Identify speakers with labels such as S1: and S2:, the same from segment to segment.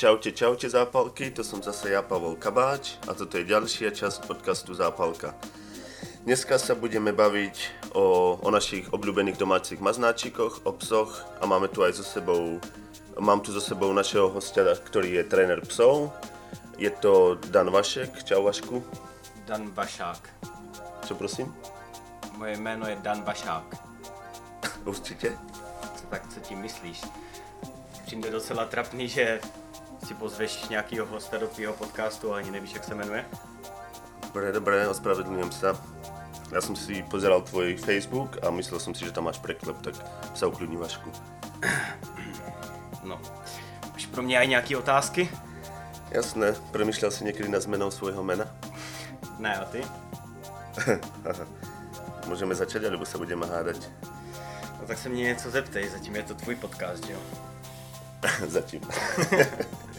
S1: Čaute, čaute zápalky, to som zase ja, Pavel Kabáč a toto je ďalšia časť podcastu Zápalka. Dneska sa budeme baviť o, o našich obľúbených domácich maznáčikoch, o psoch a máme tu aj so sebou, mám tu so sebou našeho hostia, ktorý je tréner psov. Je to Dan Vašek, čau Vašku.
S2: Dan Vašák.
S1: Co prosím?
S2: Moje jméno je Dan Vašák.
S1: Určitě.
S2: Tak co tím myslíš? Přijde docela trapný, že si pozveš nějakýho hosta do tvýho podcastu a ani nevíš, jak se jmenuje?
S1: Dobré, dobré, ospravedlňujem sa. Ja som si pozeral tvoj Facebook a myslel som si, že tam máš preklep, tak sa uklidni Vašku.
S2: No. Máš pro mě aj nějaké otázky?
S1: Jasné, premýšľal si niekedy nad zmenou svojho mena?
S2: Ne, a ty?
S1: Môžeme začať, alebo sa budeme hádať?
S2: No tak se mě něco zeptej, zatím je to tvůj podcast, jo?
S1: Zatím.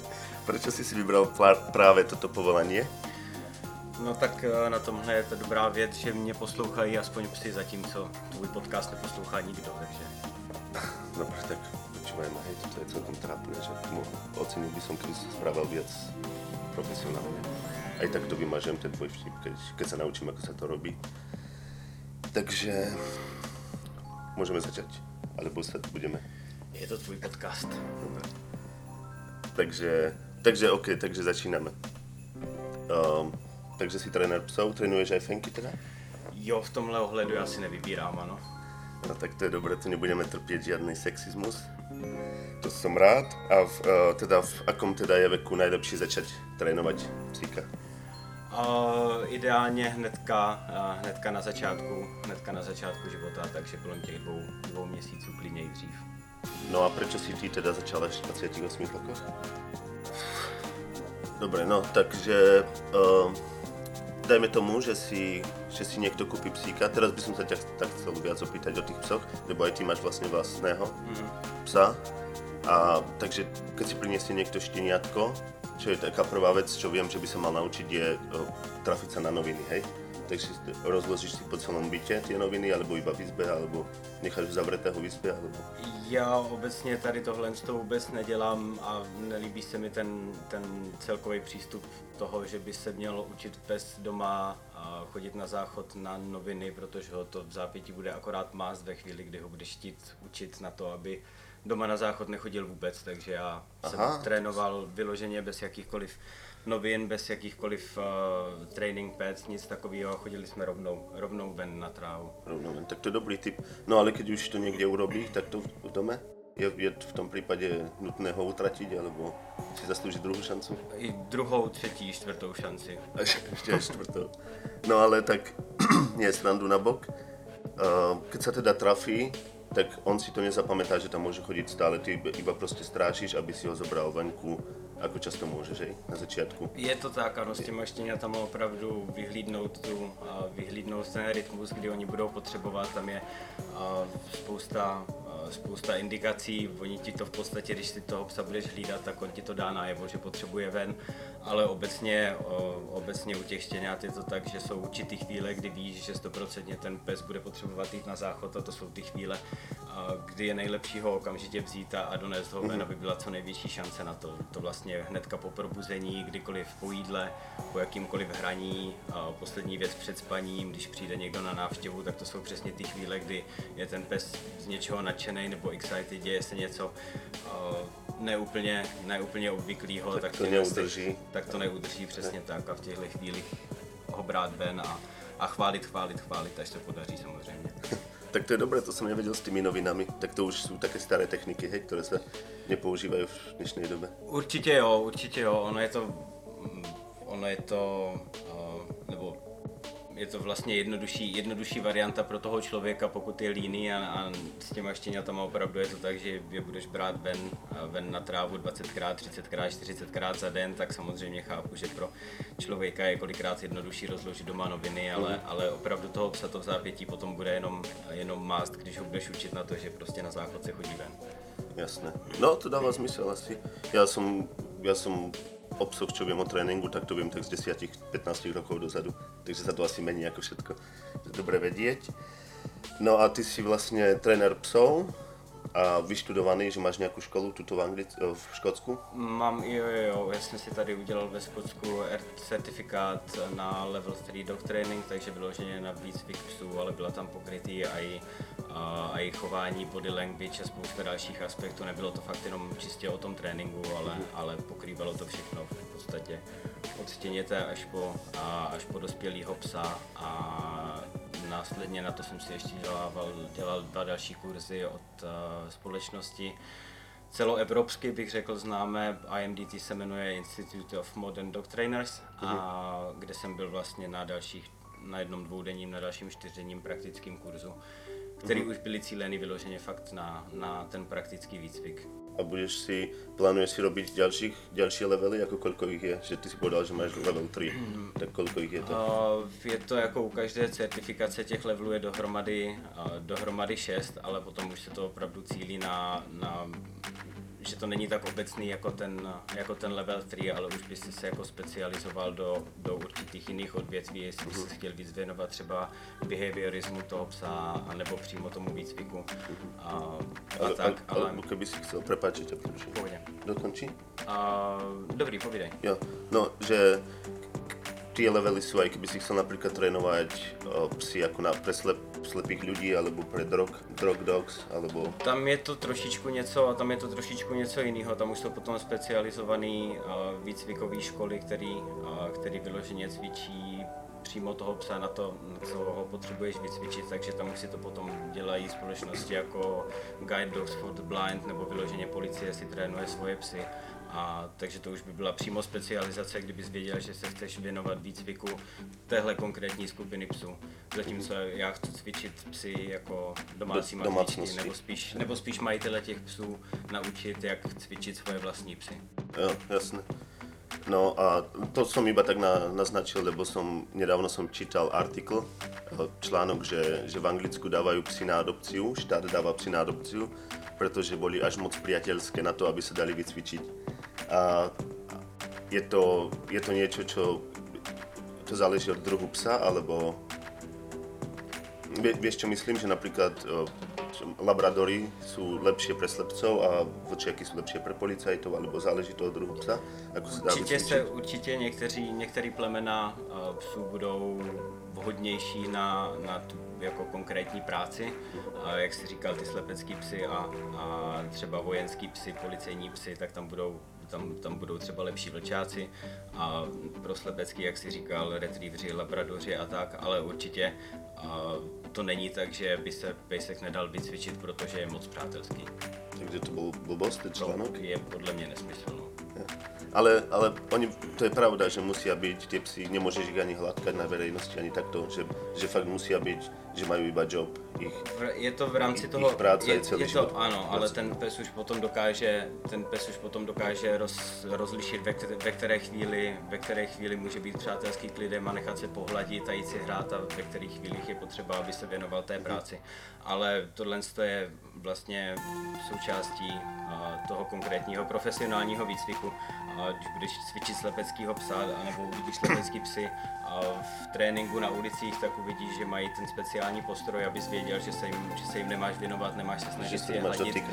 S1: Prečo si si vybral práve toto povolanie?
S2: No tak eh, na tomhle je to dobrá věc, že mě poslouchají aspoň psy, zatímco tvůj podcast neposlouchá nikdo, takže...
S1: Dobre, tak počúvajme, hej, toto je celkom trápne, že mo- ocenil by som, keby si správal viac profesionálne. Aj tak to vymažem, ten tvoj vtip, keď, keď sa naučím, ako sa to robí. Takže môžeme začať. Alebo sa budeme.
S2: Je to tvůj podcast.
S1: Dobre. Takže, takže OK, takže začíname. Um, takže si tréner psov, trénuješ aj fenky teda?
S2: Jo, v tomhle ohledu já si nevybírám, ano.
S1: No tak to je dobré, tu nebudeme trpieť žiadny sexizmus. To som rád. A v, uh, teda v akom teda je veku najlepší začať trénovať psíka?
S2: Uh, ideálně hnedka, uh, hnedka na začátku, hnedka na začátku života, takže kolem těch dvou, dvou měsíců klidně dřív.
S1: No a prečo si ty teda začal až v 28 rokoch? Dobre, no takže uh, dajme tomu, že si, že si niekto kúpi psíka. Teraz by som sa ťa tak chcel viac opýtať o tých psoch, lebo aj ty máš vlastne vlastného
S2: Mm.
S1: psa. A takže keď si priniesie niekto šteniatko, čo je taká prvá vec, čo viem, že by sa mal naučiť, je uh, trafiť sa na noviny, hej? Takže rozložíš si po celom byte tie noviny, alebo iba v izbe, alebo necháš zavretého v izbe, alebo...
S2: Já obecně tady tohle to vůbec nedělám a nelíbí se mi ten, ten celkový přístup toho, že by se měl učit pes doma a chodit na záchod na noviny, protože ho to v zápětí bude akorát mást ve chvíli, kdy ho budeš chtít učit na to, aby doma na záchod nechodil vůbec, takže já jsem
S1: Aha.
S2: trénoval vyloženě bez jakýchkoliv novin, bez jakýchkoliv uh, training pads, nic takového, chodili jsme rovnou, rovnou ven na trávu.
S1: Rovno len, tak to je dobrý tip. No ale keď už to niekde urobí, tak to v dome? Je, je v tom prípade nutné ho utratiť, alebo si zaslúži druhú šancu?
S2: I druhou, třetí, čtvrtou šanci.
S1: Až ešte aj štvrtou. No ale tak, nie srandu na bok. Uh, keď sa teda trafí, tak on si to nezapamätá, že tam môže chodiť stále. Ty iba- proste strášiš, aby si ho zobral venku, ako často môžeš, hej, na začiatku.
S2: Je to tak, ano, s těma štěňatama opravdu vyhlídnout, tu, vyhlídnout ten rytmus, kdy oni budou potřebovat, tam je spousta, spousta indikací, oni ti to v podstatě, když si toho psa budeš hlídat, tak on ti to dá najevo, že potřebuje ven, ale obecně, obecně u těch štěňat je to tak, že jsou určitý chvíle, kdy víš, že stoprocentně ten pes bude potřebovat jít na záchod a to jsou ty chvíle, a, kdy je nejlepší ho okamžitě vzít a, a donést ho ven, aby byla co největší šance na to. To vlastně hnedka po probuzení, kdykoliv po jídle, po jakýmkoliv hraní, a poslední věc před spaním, když přijde někdo na návštěvu, tak to jsou přesně ty chvíle, kdy je ten pes z něčeho nadšený nebo excited, děje se něco neúplně, neúplně obvyklého,
S1: Tak
S2: tak,
S1: to neudrží.
S2: těch- tak to neudrží přesně tak a v těchto chvílích ho brát ven a, a chválit, chválit, chválit, až se podaří samozřejmě.
S1: Tak to je dobré, to som nevedel s tými novinami. Tak to už sú také staré techniky, hej, ktoré sa nepoužívajú v dnešnej dobe.
S2: Určitě jo, určitě jo, ono je to, mm, ono je to, uh, nebo je to vlastně jednodušší, jednodušší varianta pro toho člověka, pokud je líný a, a s těma štěňatama opravdu je to tak, že je budeš brát ven, ven na trávu 20krát, 30krát, 40krát za den, tak samozřejmě chápu, že pro člověka je kolikrát jednodušší rozložit doma noviny, ale, ale opravdu toho psa to v zápětí potom bude jenom, jenom mást, když ho budeš učit na to, že prostě na záchod se chodí ven.
S1: Jasné. No, to dáva zmysel asi. Ja som, ja som o psoch, čo viem o tréningu, tak to viem tak z 10-15 rokov dozadu. Takže sa to asi mení ako všetko. Dobre vedieť. No a ty si vlastne tréner psov a vyštudovaný, že máš nějakou školu tuto v, Anglic- eh, v Škotsku?
S2: Mám, jo, jo, jo, já jsem si tady udělal ve Skotsku R certifikát na level 3 dog training, takže vyloženě na výcvik psů, ale byla tam pokrytý i, a, a i chování, body language a spousta dalších aspektů. Nebylo to fakt jenom čistě o tom tréninku, ale, ale pokrývalo to všechno v podstatě od stěněte až po, a, až po dospělého psa a následně na to jsem si ještě dělal, dělal dva další kurzy od uh, společnosti. Celoevropsky bych řekl známé, IMDT se jmenuje Institute of Modern Dog Trainers, a kde jsem byl vlastně na dalších, na jednom dvoudenním, na dalším čtyřdenním praktickým kurzu, který už byly cíleny vyloženě fakt na, na ten praktický výcvik.
S1: A budeš si, plánuješ si robiť ďalších, ďalšie levely, jako koľko ich je? Že ty si povedal, že máš level 3, tak koľko ich je to?
S2: Uh, je to jako u každé certifikace těch levelů je dohromady, uh, dohromady 6, ale potom už se to opravdu cílí na, na že to není tak obecný jako ten, jako ten level 3, ale už bys se jako specializoval do, do určitých jiných odvětví, jestli bys se chtěl víc věnovat třeba behaviorismu toho psa, anebo přímo tomu výcviku a, a
S1: ale,
S2: tak,
S1: ale,
S2: ale...
S1: ale keby si chcel, prepáč, že. Dokončí?
S2: A, dobrý, povídej.
S1: Jo, no, že tie levely sú, aj keby si chcel napríklad trénovať o, psy ako na, pre slep, slepých ľudí, alebo pre drog, drog dogs, alebo...
S2: Tam je to trošičku něco a tam je to trošičku něco jiného. Tam už jsou potom specializované uh, výcvikové školy, který, uh, který vyloženě cvičí přímo toho psa na to, co ho potřebuješ vycvičit, takže tam už si to potom dělají společnosti jako Guide Dogs for the Blind nebo vyloženě policie si trénuje svoje psy. A, takže to už by byla přímo specializace, kdybys věděl, že se chceš věnovat výcviku téhle konkrétní skupiny psů. Zatímco já chci cvičit psy jako domácí
S1: Do-
S2: nebo spíš, nebo spíš majitele těch psů naučit, jak cvičit svoje vlastní psy.
S1: Jo, jasné. No a to som iba tak na, naznačil, lebo som, nedávno som čítal artikl, eh, článok, že, že v Anglicku dávajú psy na adopciu, štát dáva psy na adopciu, pretože boli až moc priateľské na to, aby sa dali vycvičiť. A je to, je to niečo, čo to záleží od druhu psa, alebo Vie, vieš čo myslím, že napríklad čo labradory sú lepšie pre slepcov a vlčiaky sú lepšie pre policajtov, alebo záleží to od druhu psa, ako sa dá
S2: Určitě se, určitě někteří, některý plemena uh, psů budou vhodnější na, na tu jako konkrétní práci, a jak jsi říkal, ty slepecký psy a, a třeba vojenský psy, policejní psy, tak tam budou tam, tam budou třeba lepší vlčáci. A pro slepecký, jak si říkal, retrievři, labradoři a tak, ale určitě a to není tak, že by se pejsek nedal vycvičit, protože je moc přátelský.
S1: Takže to bol blbosť, ten
S2: To
S1: článok.
S2: je podle mě nesmysl. No.
S1: Ale, ale oni, to je pravda, že musia byť tie psy, nemôžeš ich ani hladkať na verejnosti, ani takto, že, že fakt musia byť, že majú iba job ich.
S2: Je to v rámci
S1: Ich-
S2: toho,
S1: ich práce
S2: je,
S1: je celý
S2: je to,
S1: život.
S2: ano, ale ten pes už potom dokáže, ten pes už potom dokáže roz, rozlišit, ve, které, ve, které chvíli, ve které chvíli může být přátelský k lidem a nechat se pohladit a jít si hrát a ve kterých chvílích je potřeba, aby se věnoval té práci. Ale tohle je vlastně součástí toho konkrétního profesionálního výcviku. A když budeš cvičit slepeckého psa, anebo uvidíš slepecký psy a v tréninku na ulicích, tak uvidíš, že mají ten speciální postroj, abys věděl, že se jim, že se jim nemáš věnovat, nemáš se
S1: Že
S2: snažit
S1: se
S2: si je hladit.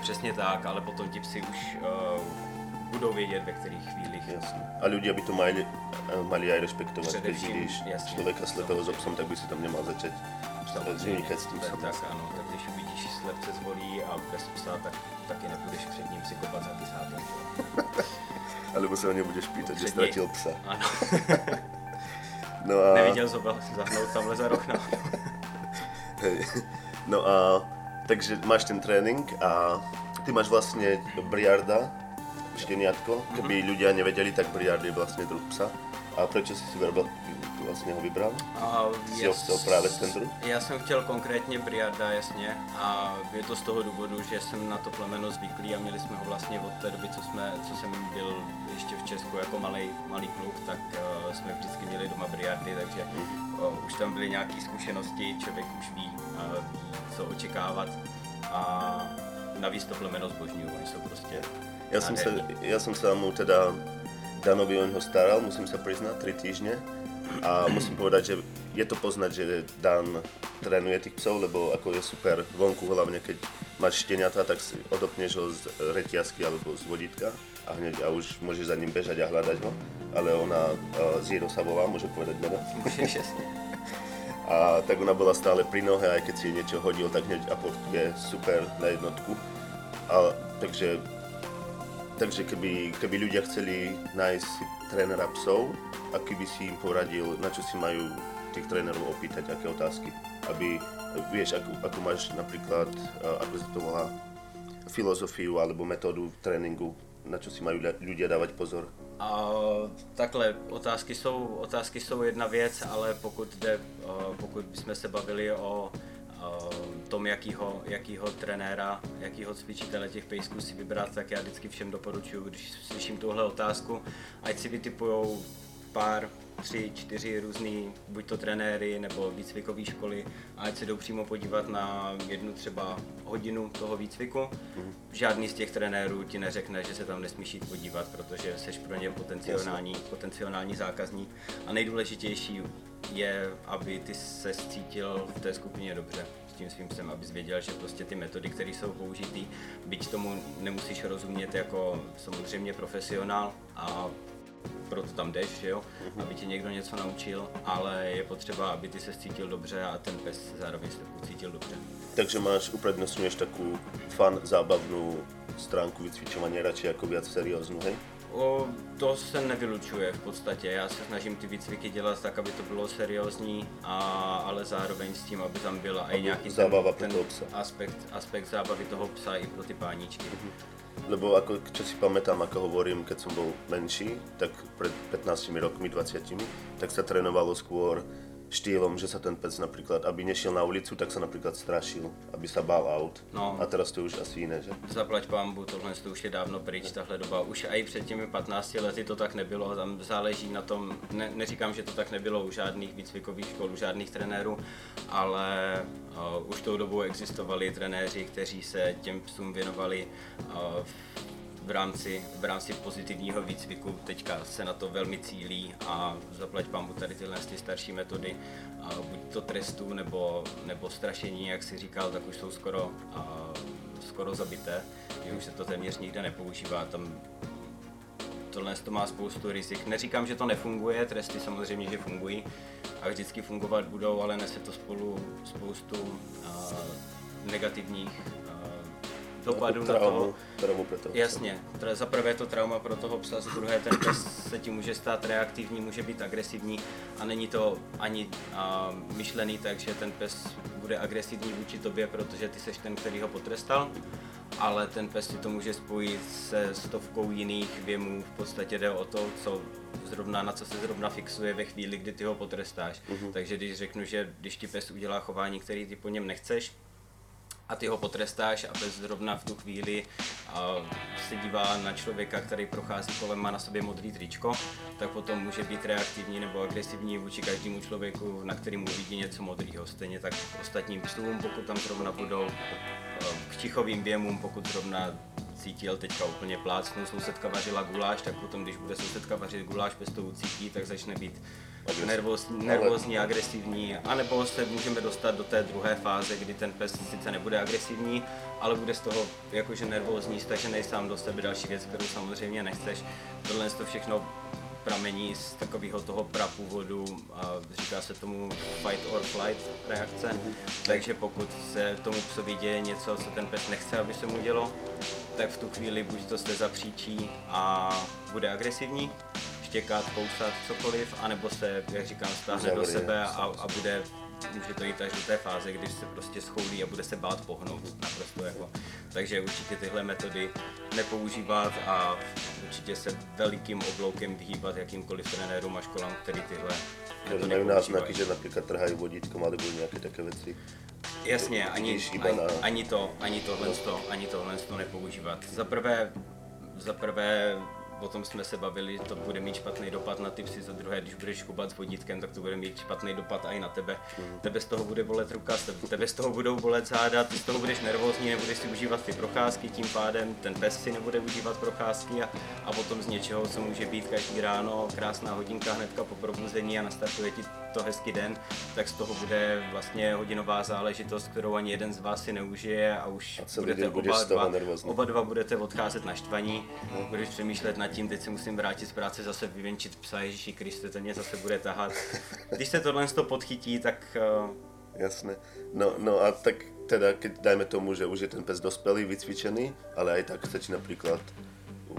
S2: Přesně tak, ale potom ti psi už uh, budou vědět, ve kterých chvílích.
S1: Jasne. A ľudia by to mali, eh, mali aj rešpektovať, keď
S2: Především,
S1: vidíš
S2: jasne.
S1: človeka slepého s obsom, tak by si tam nemal znikať s tým
S2: tak,
S1: psom.
S2: tak ano, tak když uvidíš slepce zvolí a bez psa, tak taky nepůjdeš před ním si kopat za že jo?
S1: Alebo sa ho nebudeš pýtať, že
S2: Před
S1: stratil psa.
S2: Ano,
S1: No a...
S2: neviděl zobel zahnout tamhle za roh. No.
S1: Hej. No a takže máš ten tréning a ty máš vlastne Briarda, šteniatko. Keby ľudia nevedeli, tak Briard je vlastne druh psa. A prečo si si vybral, vlastne ho vybral?
S2: A
S1: Si ho chcel právě ten druh?
S2: Já jsem chtěl konkrétně Briarda, jasně. A je to z toho důvodu, že jsem na to plemeno zvyklý a měli jsme ho vlastně od té doby, co, jsme, co jsem byl ještě v Česku jako malý, malý kluk, tak uh, jsme vždycky měli doma Briardy, takže uh, už tam byly nějaké zkušenosti, člověk už ví, uh, ví, co očekávat. A navíc to plemeno zbožňuju, oni jsou prostě
S1: som, sa,
S2: nádherní.
S1: ja som sa mu teda, Danovi o neho staral, musím sa priznať, 3 týždne. A musím povedať, že je to poznať, že Dan trénuje tých psov, lebo ako je super vonku, hlavne keď máš štěňata, tak si odopneš ho z reťazky alebo z vodítka a hneď a už môžeš za ním bežať a hľadať ho, ale ona Zero sa volá, môže povedať meno. A tak ona bola stále pri nohe, aj keď si jej niečo hodil, tak hneď aport je super na jednotku. A, takže, takže keby, keby ľudia chceli nájsť trénera psov, a keby si im poradil, na čo si majú tých trénerov opýtať, aké otázky. Aby, vieš, ako, ako máš napríklad, ako sa to volá, filozofiu alebo metódu tréninku, na čo si majú ľa- ľudia dávať pozor.
S2: A takhle, otázky jsou, otázky jsou jedna věc, ale pokud jde, pokud bychom se bavili o tom, jakýho, jakýho trenéra, jakýho cvičitele těch pejsků si vybrat, tak já vždycky všem doporučuji, když slyším tuhle otázku, ať si vytipujou pár, tři, čtyři různý, buď to trenéry nebo výcvikové školy, a ať se jdou přímo podívat na jednu třeba hodinu toho výcviku. Žádný z těch trenérů ti neřekne, že se tam nesmíš jít podívat, protože jsi pro ně potenciální, potenciální zákazník. A nejdůležitější je, aby ty se cítil v té skupině dobře s tím svým psem, abys věděl, že prostě ty metody, které jsou použitý, byť tomu nemusíš rozumět jako samozřejmě profesionál a proto tam jdeš, že jo, aby ti někdo něco naučil, ale je potřeba, aby ty se cítil dobře a ten pes zároveň se cítil dobře.
S1: Takže máš, uprednostňuješ takú fun, zábavnú stránku vycvičovania radšej ako viac serióznu, hej?
S2: O, to se nevylučuje v podstatě. Já se snažím ty výcviky dělat tak, aby to bylo seriózní, a, ale zároveň s tím, aby tam byla i nějaký
S1: zábava
S2: ten,
S1: pro toho psa.
S2: aspekt, aspekt zábavy toho psa i pro ty páničky.
S1: Lebo ako, čo si pamätám, ako hovorím, keď som bol menší, tak pred 15 rokmi, 20, tak sa trénovalo skôr štýlom, že sa ten pec napríklad, aby nešiel na ulicu, tak sa napríklad strašil, aby sa bál aut.
S2: No.
S1: A teraz to je už asi iné, že?
S2: Zaplať pambu, tohle to už je dávno pryč, tahle doba. Už i před těmi 15 lety to tak nebylo, tam záleží na tom, ne, neříkám, že to tak nebylo u žádných výcvikových škol, u žádných trenérů, ale uh, už tou dobou existovali trenéři, kteří se těm psům věnovali uh, v rámci, v rámci pozitivního výcviku. Teďka se na to velmi cílí a zaplať pambu tady tyhle ty starší metody, a buď to trestu nebo, nebo strašení, jak si říkal, tak už jsou skoro, a, skoro zabité, že už se to téměř nikde nepoužívá, tam tohle to má spoustu rizik. Neříkám, že to nefunguje, tresty samozřejmě, že fungují a vždycky fungovat budou, ale nese to spolu spoustu a, negativních a, dopadů na to.
S1: traumu, pre toho.
S2: Jasně, za prvé to trauma pro toho psa, za druhé ten pes se ti může stát reaktivní, může být agresivní a není to ani a, myšlený tak, že ten pes bude agresivní vůči tobě, protože ty seš ten, který ho potrestal, ale ten pes si to může spojit se stovkou jiných věmů, v podstatě jde o to, co zrovna, na co se zrovna fixuje ve chvíli, kdy ty ho potrestáš. Takže když řeknu, že když ti pes udělá chování, který ty po něm nechceš, a ty ho potrestáš a pes zrovna v tu chvíli a, se dívá na člověka, který prochází kolem, má na sobě modrý tričko, tak potom může být reaktivní nebo agresivní vůči každému člověku, na kterým uvidí něco modrého. Stejně tak k ostatním psům, pokud tam zrovna budou a, k čichovým věmům, pokud zrovna cítil teďka úplně plácnu, sousedka vařila guláš, tak potom, když bude sousedka vařit guláš, pes to ucítí, tak začne být Nervózní, nervózní, agresivní, anebo se můžeme dostat do té druhé fáze, kdy ten pes sice nebude agresivní, ale bude z toho jakože nervózní, stažený sám do sebe, další věc, kterou samozřejmě nechceš. Tohle to všechno pramení z takového toho prapůvodu a říká se tomu fight or flight reakce. Takže pokud se tomu psovi děje něco, co ten pes nechce, aby se mu dělo, tak v tu chvíli buď to se zapříčí a bude agresivní, štěkat, kousat, cokoliv, anebo se, jak říkám, stáhne do sebe a, a bude, může to jít až do té fáze, kdy se prostě schoulí a bude se bát pohnout naprosto jako. Takže určitě tyhle metody nepoužívat a určitě se velikým obloukem vyhýbat jakýmkoliv trenérům a školám, který tyhle metody
S1: majú náznaky,
S2: používají.
S1: že napríklad trhajú vodítkom alebo nejaké také veci.
S2: Jasně, ani, ani, ani to, ani tohle, to, ani tohle to nepoužívat. Za prvé, za prvé, o tom jsme se bavili, to bude mít špatný dopad na ty psy, za druhé, když budeš kubat s vodítkem, tak to bude mít špatný dopad i na tebe. Tebe z toho bude bolet ruka, tebe, tebe z toho budou bolet záda, ty z toho budeš nervózní, nebudeš si užívat ty procházky, tím pádem ten pes si nebude užívat procházky a, a potom z něčeho, co může být každý ráno, krásná hodinka hnedka po probuzení a nastartuje ti to hezký den, tak z toho bude vlastně hodinová záležitost, kterou ani jeden z vás si neužije a už
S1: A
S2: budete oba, dva, oba dva budete odcházet naštvaní, budeš přemýšlet nad tím, teď se musím vrátit z práce, zase vyvenčit psa, Ježíši Kriste, ten mě zase bude tahat. Když se tohle z toho podchytí, tak uh,
S1: Jasné. No, no a tak teda, keď dajme tomu, že už je ten pes dospelý, vycvičený, ale aj tak chce napríklad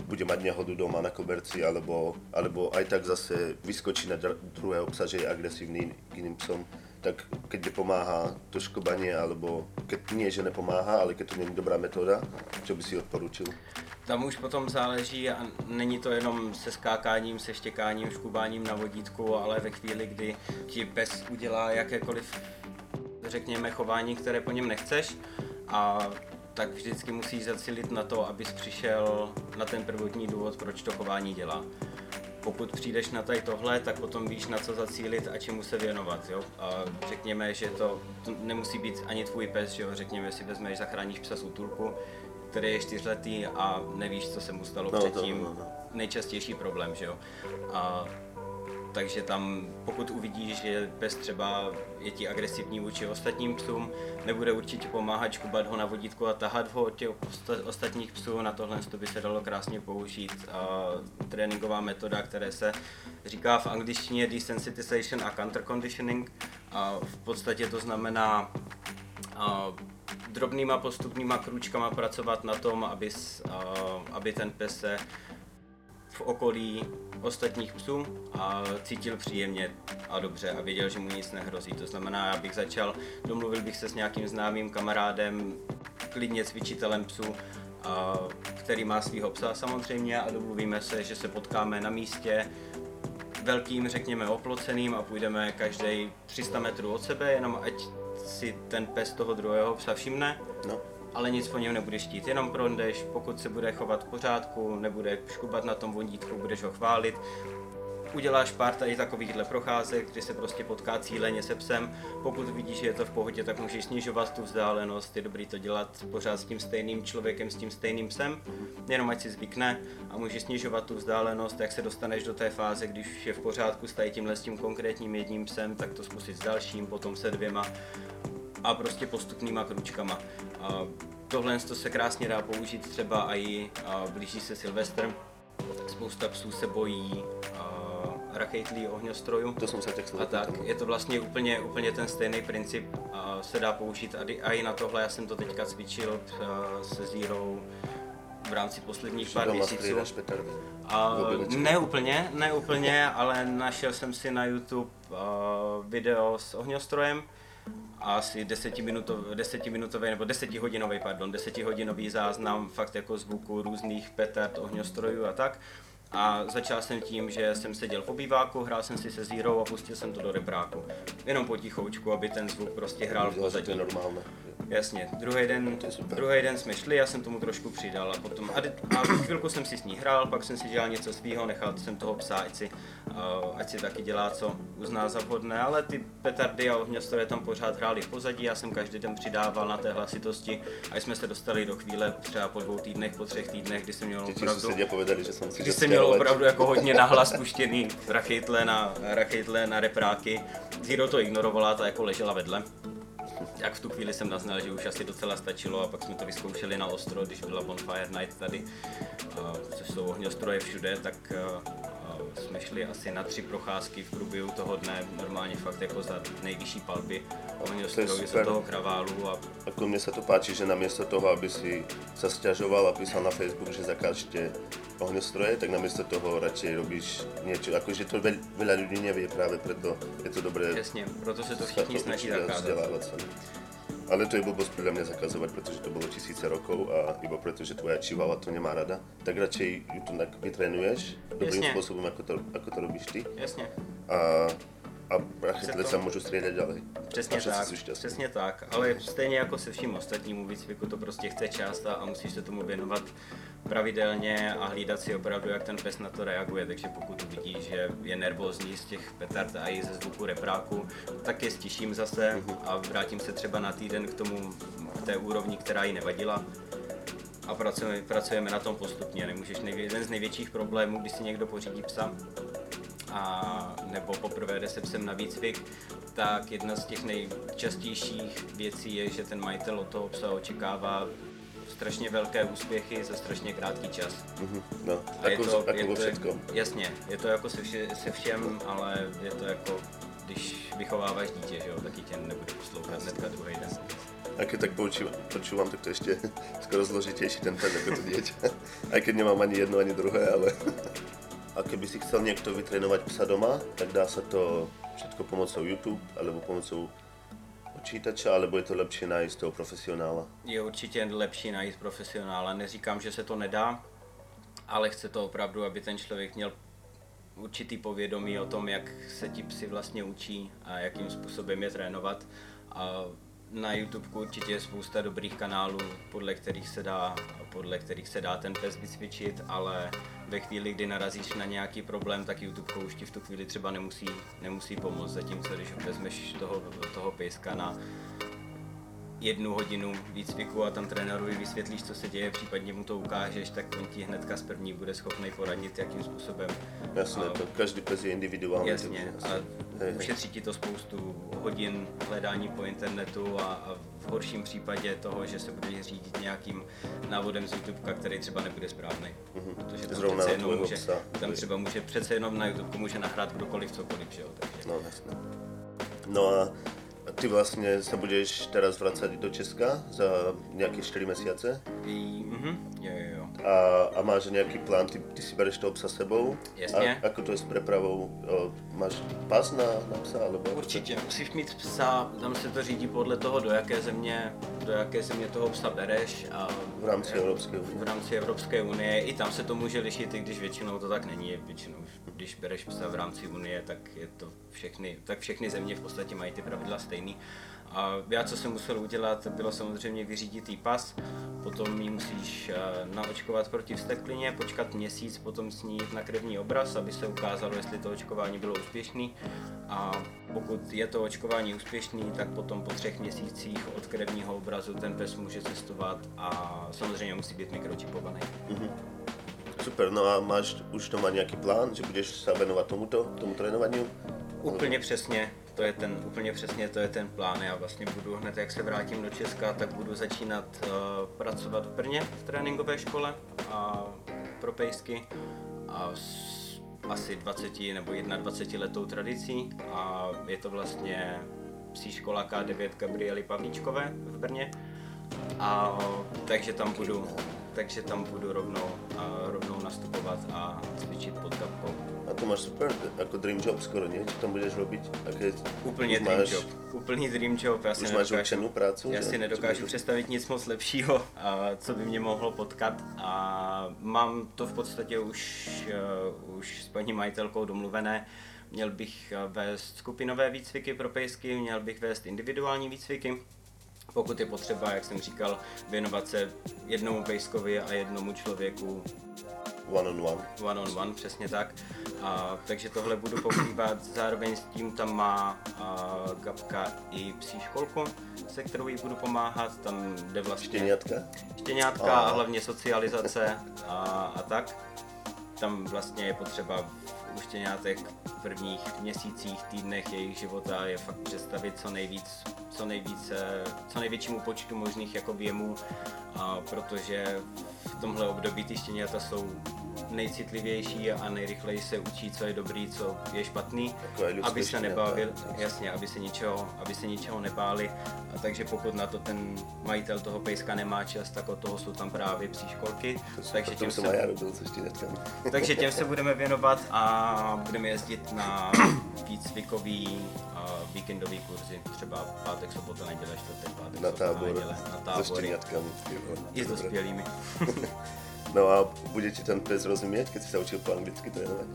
S1: bude mať nehodu doma na koberci, alebo, alebo aj tak zase vyskočí na dr- druhého psa, že je agresívny k iným psom, tak keď nepomáha to škobanie, alebo keď nie, že nepomáha, ale keď to není dobrá metóda, čo by si odporučil?
S2: Tam už potom záleží a není to jenom se skákáním, se štěkáním, škubáním na vodítku, ale ve chvíli, kdy ti pes udělá jakékoliv, řekněme, chování, které po něm nechceš a tak vždycky musíš zacílit na to, abys přišel na ten prvotní důvod, proč to chování dělá. Pokud přijdeš na tady tohle, tak potom víš, na co zacílit a čemu se věnovat. Jo? A řekněme, že to, to nemusí být ani tvůj pes, že jo? řekněme, si vezmeš, zachráníš psa z útulku, který je čtyřletý a nevíš, co se mu stalo
S1: No, to-
S2: předtím.
S1: no, no.
S2: Nejčastější problém, že jo. A takže tam, pokud uvidíš, že pes třeba je ti agresivní vůči ostatním psům, nebude určitě pomáhat škubat ho na vodítku a tahat ho od těch osta- ostatních psů. Na tohle to by se dalo krásně použít a tréninková metoda, které se říká v angličtině desensitization a counterconditioning. A v podstatě to znamená a drobnýma postupnýma krůčkama pracovat na tom, aby, aby ten pes se v okolí ostatních psů a cítil příjemně a dobře a věděl, že mu nic nehrozí. To znamená, já bych začal, domluvil bych se s nějakým známým kamarádem, klidně cvičitelem psů, který má svého psa samozřejmě a domluvíme se, že se potkáme na místě, velkým, řekněme, oploceným a půjdeme každý 300 metrů od sebe, jenom ať si ten pes toho druhého psa všimne,
S1: No,
S2: ale nic po něm nebudeš chtít, jenom prondeš, pokud se bude chovat v pořádku, nebude škubat na tom vodítku, budeš ho chválit, uděláš pár tady takovýchhle procházek, kdy se prostě potká cíleně se psem. Pokud vidíš, že je to v pohodě, tak můžeš snižovat tu vzdálenost. Je dobrý to dělat pořád s tím stejným člověkem, s tím stejným psem, jenom ať si zvykne a můžeš snižovat tu vzdálenost. Jak se dostaneš do té fáze, když je v pořádku s tímhle s tím konkrétním jedním psem, tak to zkusit s dalším, potom se dvěma a prostě postupnýma kručkama. A tohle to se krásně dá použít třeba i a blíží se Silvestr. Spousta psů se bojí rachejtlí ohňostrojů.
S1: to sa ťa chcel
S2: A tak, je to vlastně úplně, úplně ten stejný princip a se dá použít a, i na tohle. Já jsem to teďka cvičil se Zírou v rámci posledních pár
S1: doma
S2: měsíců. A, ne úplně, ne úplně, ale našel jsem si na YouTube video s ohňostrojem a asi desetiminutový, desetiminutový nebo desetihodinový, pardon, desetihodinový záznam fakt jako zvuku různých petard, ohňostrojů a tak. A začal jsem tím, že jsem seděl v obýváku, hrál jsem si se zírou a pustil jsem to do repráku. Jenom potichoučku, aby ten zvuk prostě hrál v
S1: že to
S2: pozadí.
S1: je normálne.
S2: Jasně, druhý den, druhý den jsme šli, já jsem tomu trošku přidal a potom, a, a chvilku jsem si s ní hrál, pak jsem si dělal něco svýho, nechal jsem toho psa, ať si, uh, ať si taky dělá, co uzná za vhodné, ale ty petardy a ohňostroje tam pořád hráli v pozadí, já jsem každý den přidával na té hlasitosti, až jsme se dostali do chvíle třeba po dvou týdnech, po třech týdnech, kdy jsem měl opravdu...
S1: susedia povedali, že si
S2: Když
S1: že
S2: jsem měl opravdu jako hodně nahlas puštěný rachejtle na, rachejtle na repráky, Zero to ignorovala, ta jako ležela vedle. Jak v tu chvíli jsem naznal, že už asi docela stačilo a pak jsme to vyzkoušeli na ostro, když byla Bonfire Night tady, což jsou ohňostroje všude, tak jsme šli asi na tři procházky v průběhu toho dne, normálně fakt jako za nejvyšší palby ohňostrojů za
S1: super.
S2: toho kraválu a
S1: Ako mne sa to páči, že namiesto toho, aby si sa sťažoval a písal na Facebook, že zakážte ohňostroje, tak namiesto toho radšej robíš niečo. Akože to veľ, veľa ľudí nevie práve preto, je to dobré
S2: jasně, proto se to všichni snaží zakázat.
S1: Ale to je blbosť podľa mňa zakazovať, pretože to bolo tisíce rokov a iba preto, že tvoja čivava to nemá rada, tak radšej ju to vytrénuješ dobrým
S2: Jasne.
S1: spôsobom, ako to, ako to robíš ty.
S2: Jasně.
S1: A, a brachytle
S2: to-
S1: sa môžu striedať ďalej.
S2: Přesně tak, přesně tak, ale stejně jako se vším ostatním výcviku to prostě chce čas a, a musíš se tomu věnovat pravidelně a hlídat si opravdu, jak ten pes na to reaguje, takže pokud uvidíš, že je nervózní z těch petard a i ze zvuku repráku, tak je stiším zase a vrátím se třeba na týden k tomu, k té úrovni, která jí nevadila. A pracujeme, pracujeme na tom postupně. Nemůžeš nejvě, jeden z největších problémů, když si někdo pořídí psa, a nebo poprvé jde se psem na výcvik, tak jedna z těch nejčastějších věcí je, že ten majitel od toho psa očekává strašně velké úspěchy za strašně krátký čas.
S1: Mhm, no,
S2: A je
S1: jako,
S2: to,
S1: jako
S2: je to,
S1: všetkom.
S2: Jasně, je to jako se, vše, se všem, ale je to jako, když vychováváš dítě, že jo, taky tě nebude poslouchat hnedka druhý den.
S1: A keď tak počúvam, tak to je ešte skoro zložitejší ten pes ako to dieťa. Aj keď nemám ani jedno, ani druhé, ale... A keby si chcel niekto vytrénovať psa doma, tak dá sa to všetko pomocou YouTube, alebo pomocou počítača, alebo je to lepšie nájsť toho profesionála?
S2: Je určitě lepší najít profesionála. Neříkám, že se to nedá, ale chce to opravdu, aby ten člověk měl určitý povědomí o tom, jak se ti psi vlastně učí a jakým způsobem je trénovat. A na YouTube určitě je spousta dobrých kanálů, podle kterých se dá, podle kterých se dá ten pes vycvičit, ale ve chvíli, kdy narazíš na nějaký problém, tak YouTube už ti v tu chvíli třeba nemusí, nemusí pomoct, zatímco když vezmeš toho, toho pejska na jednu hodinu výcviku a tam trenérovi vysvětlíš, co se děje, případně mu to ukážeš, tak on ti hnedka z první bude schopný poradit, jakým způsobem.
S1: Jasné,
S2: A-
S1: to každý pes je individuální.
S2: Jasně, a
S1: hej,
S2: ušetří ti to spoustu hodin hledání po internetu a, a v horším případě toho, že se budeš řídit nějakým návodem z YouTube, který třeba nebude správný. Protože tam
S1: Zrovna
S2: přece jenom může,
S1: psa.
S2: tam třeba může přece jenom na YouTube může nahrát kdokoliv cokoliv, že jo? Takže.
S1: No, jasné. No a ty vlastne sa budeš teraz vracať do Česka za nejaké 4 mesiace
S2: I, mhm, jo, jo, jo.
S1: A, a máš nejaký plán, ty, ty si bereš toho psa sebou?
S2: Jasně.
S1: A ako to je s prepravou? O, máš pas na, na psa? Alebo
S2: Určitě, musíš mít psa, tam se to řídí podle toho, do jaké země, do jaké země toho psa bereš a
S1: V rámci Európskej
S2: v
S1: únie.
S2: rámci Evropské unie. I tam se to může lišit, i když většinou to tak není. Většinou, když bereš psa v rámci unie, tak je to všechny, tak všechny země v podstatě mají ty pravidla stejný. A já, co jsem musel udělat, bylo samozřejmě vyřídit jí pas, potom ji musíš eh, naočkovat proti vsteklině, počkat měsíc, potom s ní jít na krevní obraz, aby se ukázalo, jestli to očkování bylo úspěšný. A pokud je to očkování úspěšný, tak potom po třech měsících od krevního obrazu ten pes může cestovat a samozřejmě musí být mikročipovaný.
S1: Super, no a máš už doma nejaký plán, že budeš sa venovať tomuto, tomu trénovaniu?
S2: Úplně přesně, to je ten, úplně přesně to je ten plán. Já vlastně budu hned, jak se vrátím do Česka, tak budu začínat uh, pracovat v Brně v tréninkové škole a pro pejsky a s asi 20 nebo 21 letou tradicí a je to vlastně psí škola K9 Gabriely Pavlíčkové v Brně. A takže tam budu, takže tam budu rovnou, a rovnou nastupovat a cvičit pod kapkou.
S1: A to máš super, ako dream job skoro, nie? Čo tam budeš robiť? Aké,
S2: Úplně dream
S1: máš,
S2: job. Úplný dream job. Já si
S1: Už máš
S2: nedokážu-
S1: určenou prácu,
S2: Já
S1: že?
S2: si nedokážu
S1: Že-
S2: představit nic moc lepšího, a co by mě mohlo potkat. A mám to v podstatě už, uh, už s paní majitelkou domluvené. Měl bych eh, vést skupinové výcviky pro pejsky, měl bych vést individuální výcviky. Pokud je potřeba, jak jsem říkal, věnovat se jednomu pejskovi a jednomu člověku
S1: one on one.
S2: One on one, přesně tak. A, takže tohle budu pokrývat, zároveň s tím tam má a, Gabka i psí školku, se kterou jí budu pomáhat, tam jde vlastně
S1: Šteniatka?
S2: štěňátka
S1: A.
S2: a hlavně socializace a, a tak. Tam vlastně je potřeba u štěňátek v prvních měsících, týdnech jejich života je fakt představit co nejvíc, co nejvíce, co největšímu počtu možných jako věmů, a protože v tomhle období ty štěňata jsou nejcitlivější a nejrychleji se učí, co je dobrý, co je špatný, aby se nebavil, jasně, aby se ničeho, aby se ničeho nebáli. A takže pokud na to ten majitel toho pejska nemá čas, tak od toho jsou tam právě psí školky. Takže těm, se,
S1: robil
S2: takže těm se budeme věnovat a budeme jezdit na výcvikový a víkendový kurzy, třeba pátek, sobota, neděle, čtvrtek, pátek,
S1: Na
S2: sobota,
S1: tábor
S2: neděle, na
S1: so
S2: tábory.
S1: ty vole.
S2: I s dospělými.
S1: No a bude ti ten pes keď si sa učil po anglicky trénovať?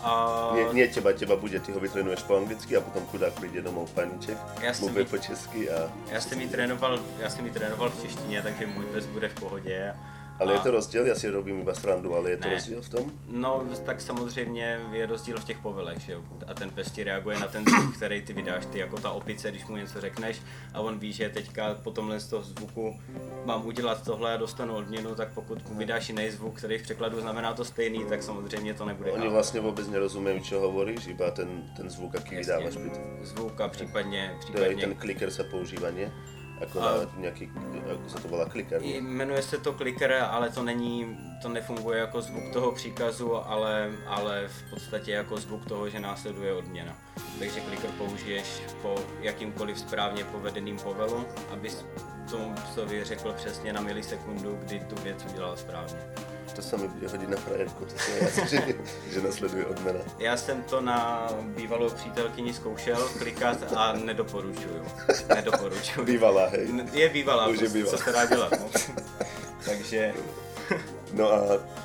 S2: A
S1: Nie, nie teba, teba bude, ty ho vytrénuješ po anglicky a potom chudák príde domov paníček, mluví
S2: ví-
S1: po česky a...
S2: já jsem ji trénoval, já jsem ji trénoval v češtině, takže můj pes bude v pohodě.
S1: Ale
S2: a...
S1: je to rozdiel, ja si robím iba srandu, ale je to
S2: Ne.
S1: rozdiel v tom?
S2: No, tak samozřejmě je rozdíl v těch povelech, že jo? A ten pes ti reaguje na ten zvuk, který ty vydáš, ty jako ta opice, když mu něco řekneš a on ví, že teďka po tomhle z toho zvuku mám udělat tohle a dostanu odměnu, tak pokud mu vydáš jiný zvuk, který v překladu znamená to stejný, tak samozřejmě to nebude.
S1: Oni
S2: chápat.
S1: vlastně vůbec nerozumí, čo hovoríš, iba ten, ten zvuk, aký
S2: Jasně.
S1: vydáváš.
S2: Zvuk a případně,
S1: To je
S2: případně
S1: ten kliker sa používa, nie? Ako
S2: A-
S1: na nějaký, ako sa to volá kliker, nie?
S2: Jmenuje se to clicker, ale to není, to nefunguje jako zvuk toho příkazu, ale, ale v podstatě jako zvuk toho, že následuje odměna. Takže clicker použiješ po jakýmkoliv správně povedeným povelu, abys tomu psovi řekl přesně na milisekundu, kdy tu věc udělal správně.
S1: To sa mi bude hodiť na frajerku, to som asi, že, nasleduje odmena.
S2: Já jsem to na bývalou přítelkyni zkoušel klikat a nedoporučuju. Nedoporučuju.
S1: Bývalá, hej.
S2: Je bývalá,
S1: Už je
S2: to-
S1: bývalá.
S2: co se dá dělat. No. Takže
S1: No a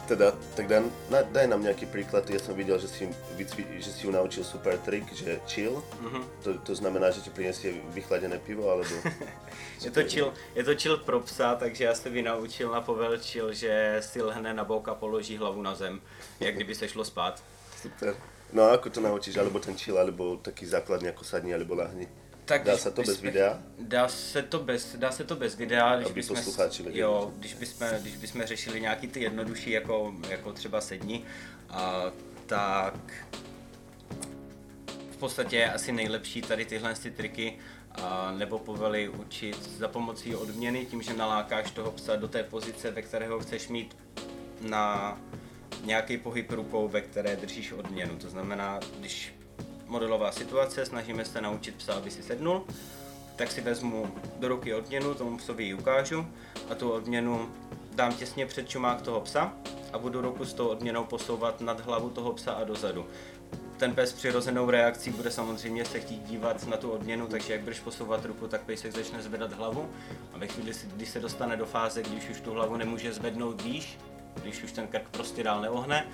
S1: teda, tak daj, na, daj nám nejaký príklad, ja som videl, že si, vycvi, že si ju naučil super trik, že chill,
S2: Mhm.
S1: to, to znamená, že ti prinesie vychladené pivo, alebo...
S2: Je to, chill, je to chill pro psa, takže já jsem ji naučil na povel chill, že si lhne na bok a položí hlavu na zem, jak kdyby se šlo spát.
S1: Super. No a ako to naučíš, alebo ten chill, alebo taký základný ako sadni, alebo lahni.
S2: Tak
S1: Dá se to bez videa?
S2: Dá se to bez, dá se to bez videa, když
S1: Aby
S2: bychom, jo, když bychom, když bychom řešili nějaký ty jednodušší, jako, jako třeba sedni, a, tak v podstatě je asi nejlepší tady tyhle ty triky a, nebo povely učit za pomocí odměny, tím, že nalákáš toho psa do té pozice, ve které ho chceš mít na nějaký pohyb rukou, ve které držíš odměnu. To znamená, když modelová situace, snažíme se naučit psa, aby si sednul, tak si vezmu do ruky odměnu, tomu psovi ji ukážu a tu odměnu dám těsně před čumák toho psa a budu ruku s tou odměnou posouvat nad hlavu toho psa a dozadu. Ten pes přirozenou reakcí bude samozřejmě se chtít dívat na tu odměnu, takže jak budeš posouvat ruku, tak pejsek začne zvedat hlavu a ve chvíli, si- kdy se dostane do fáze, když už tu hlavu nemůže zvednout výš, když už ten krk prostě dál neohne,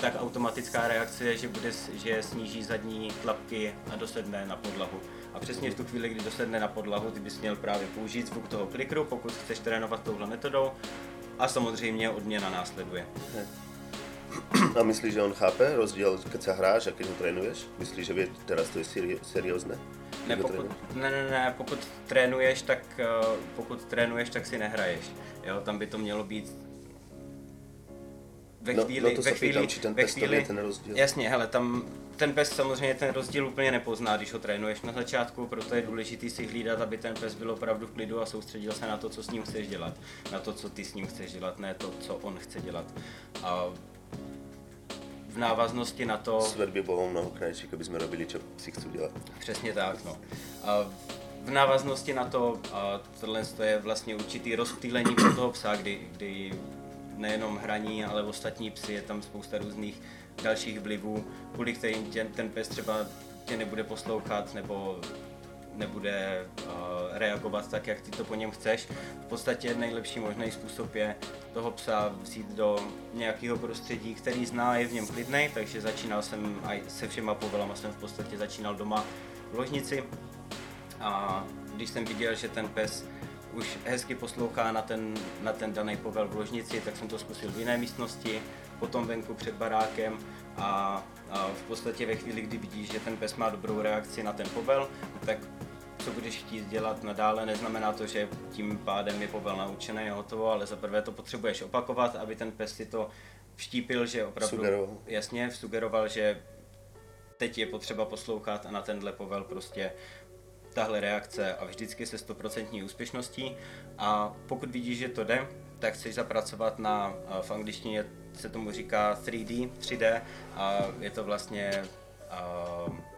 S2: tak automatická reakce je, že, bude, že sníží zadní tlapky a dosedne na podlahu. A přesně v tu chvíli, kdy dosedne na podlahu, ty bys měl právě použít zvuk toho klikru, pokud chceš trénovat touhle metodou. A samozřejmě odměna následuje.
S1: A myslíš, že on chápe rozdiel, keď sa hráš a keď ho trénuješ? Myslíš, že vie, teraz to je seri- seriózne?
S2: Ne, pokud, ne, ne, ne, pokud trénuješ, tak eh, pokud trénuješ, tak si nehraješ. Jo, tam by to mělo být ve
S1: No-
S2: chvíli,
S1: no to
S2: ve chvíli,
S1: pýtám, či ten
S2: ve
S1: pes ví, ten rozdíl.
S2: Jasně, hele, tam ten pes samozřejmě ten rozdíl úplně nepozná, když ho trénuješ na začátku, proto je důležité si hlídat, aby ten pes byl opravdu v klidu a soustředil se na to, co s ním chceš dělat, na to, co ty s ním chceš dělat, ne to, co on chce dělat. A v návaznosti na to...
S1: Svet by bol mnoho krajší, keby sme robili, čo si chcú dělat.
S2: Přesně tak, no. A v návaznosti na to, a tohle je vlastně určitý rozptýlení pro toho psa, kdy, kdy nejenom hraní, ale ostatní psy, je tam spousta různých dalších vlivů, kvůli kterým tě, ten pes třeba tě nebude poslouchat nebo nebude uh, reagovat tak, jak ty to po něm chceš. V podstatě nejlepší možný způsob je toho psa vzít do nějakého prostředí, který zná, je v něm klidný, takže začínal jsem aj se všema povelama jsem v podstatě začínal doma v ložnici a když jsem viděl, že ten pes už hezky poslouchá na ten, na ten daný povel v ložnici, tak jsem to zkusil v jiné místnosti, potom venku před barákem a, a v podstatě ve chvíli, kdy vidíš, že ten pes má dobrou reakci na ten povel, tak co budeš chtít dělat nadále, neznamená to, že tím pádem je povel naučený a hotovo, ale za prvé to potřebuješ opakovat, aby ten pes si to vštípil, že opravdu
S1: Sugeroval.
S2: jasně sugeroval, že teď je potřeba poslouchat a na tenhle povel prostě tahle reakce a vždycky se stoprocentní úspěšností a pokud vidíš, že to jde, tak chceš zapracovat na, v angličtině se tomu říká 3D, 3D a je to vlastně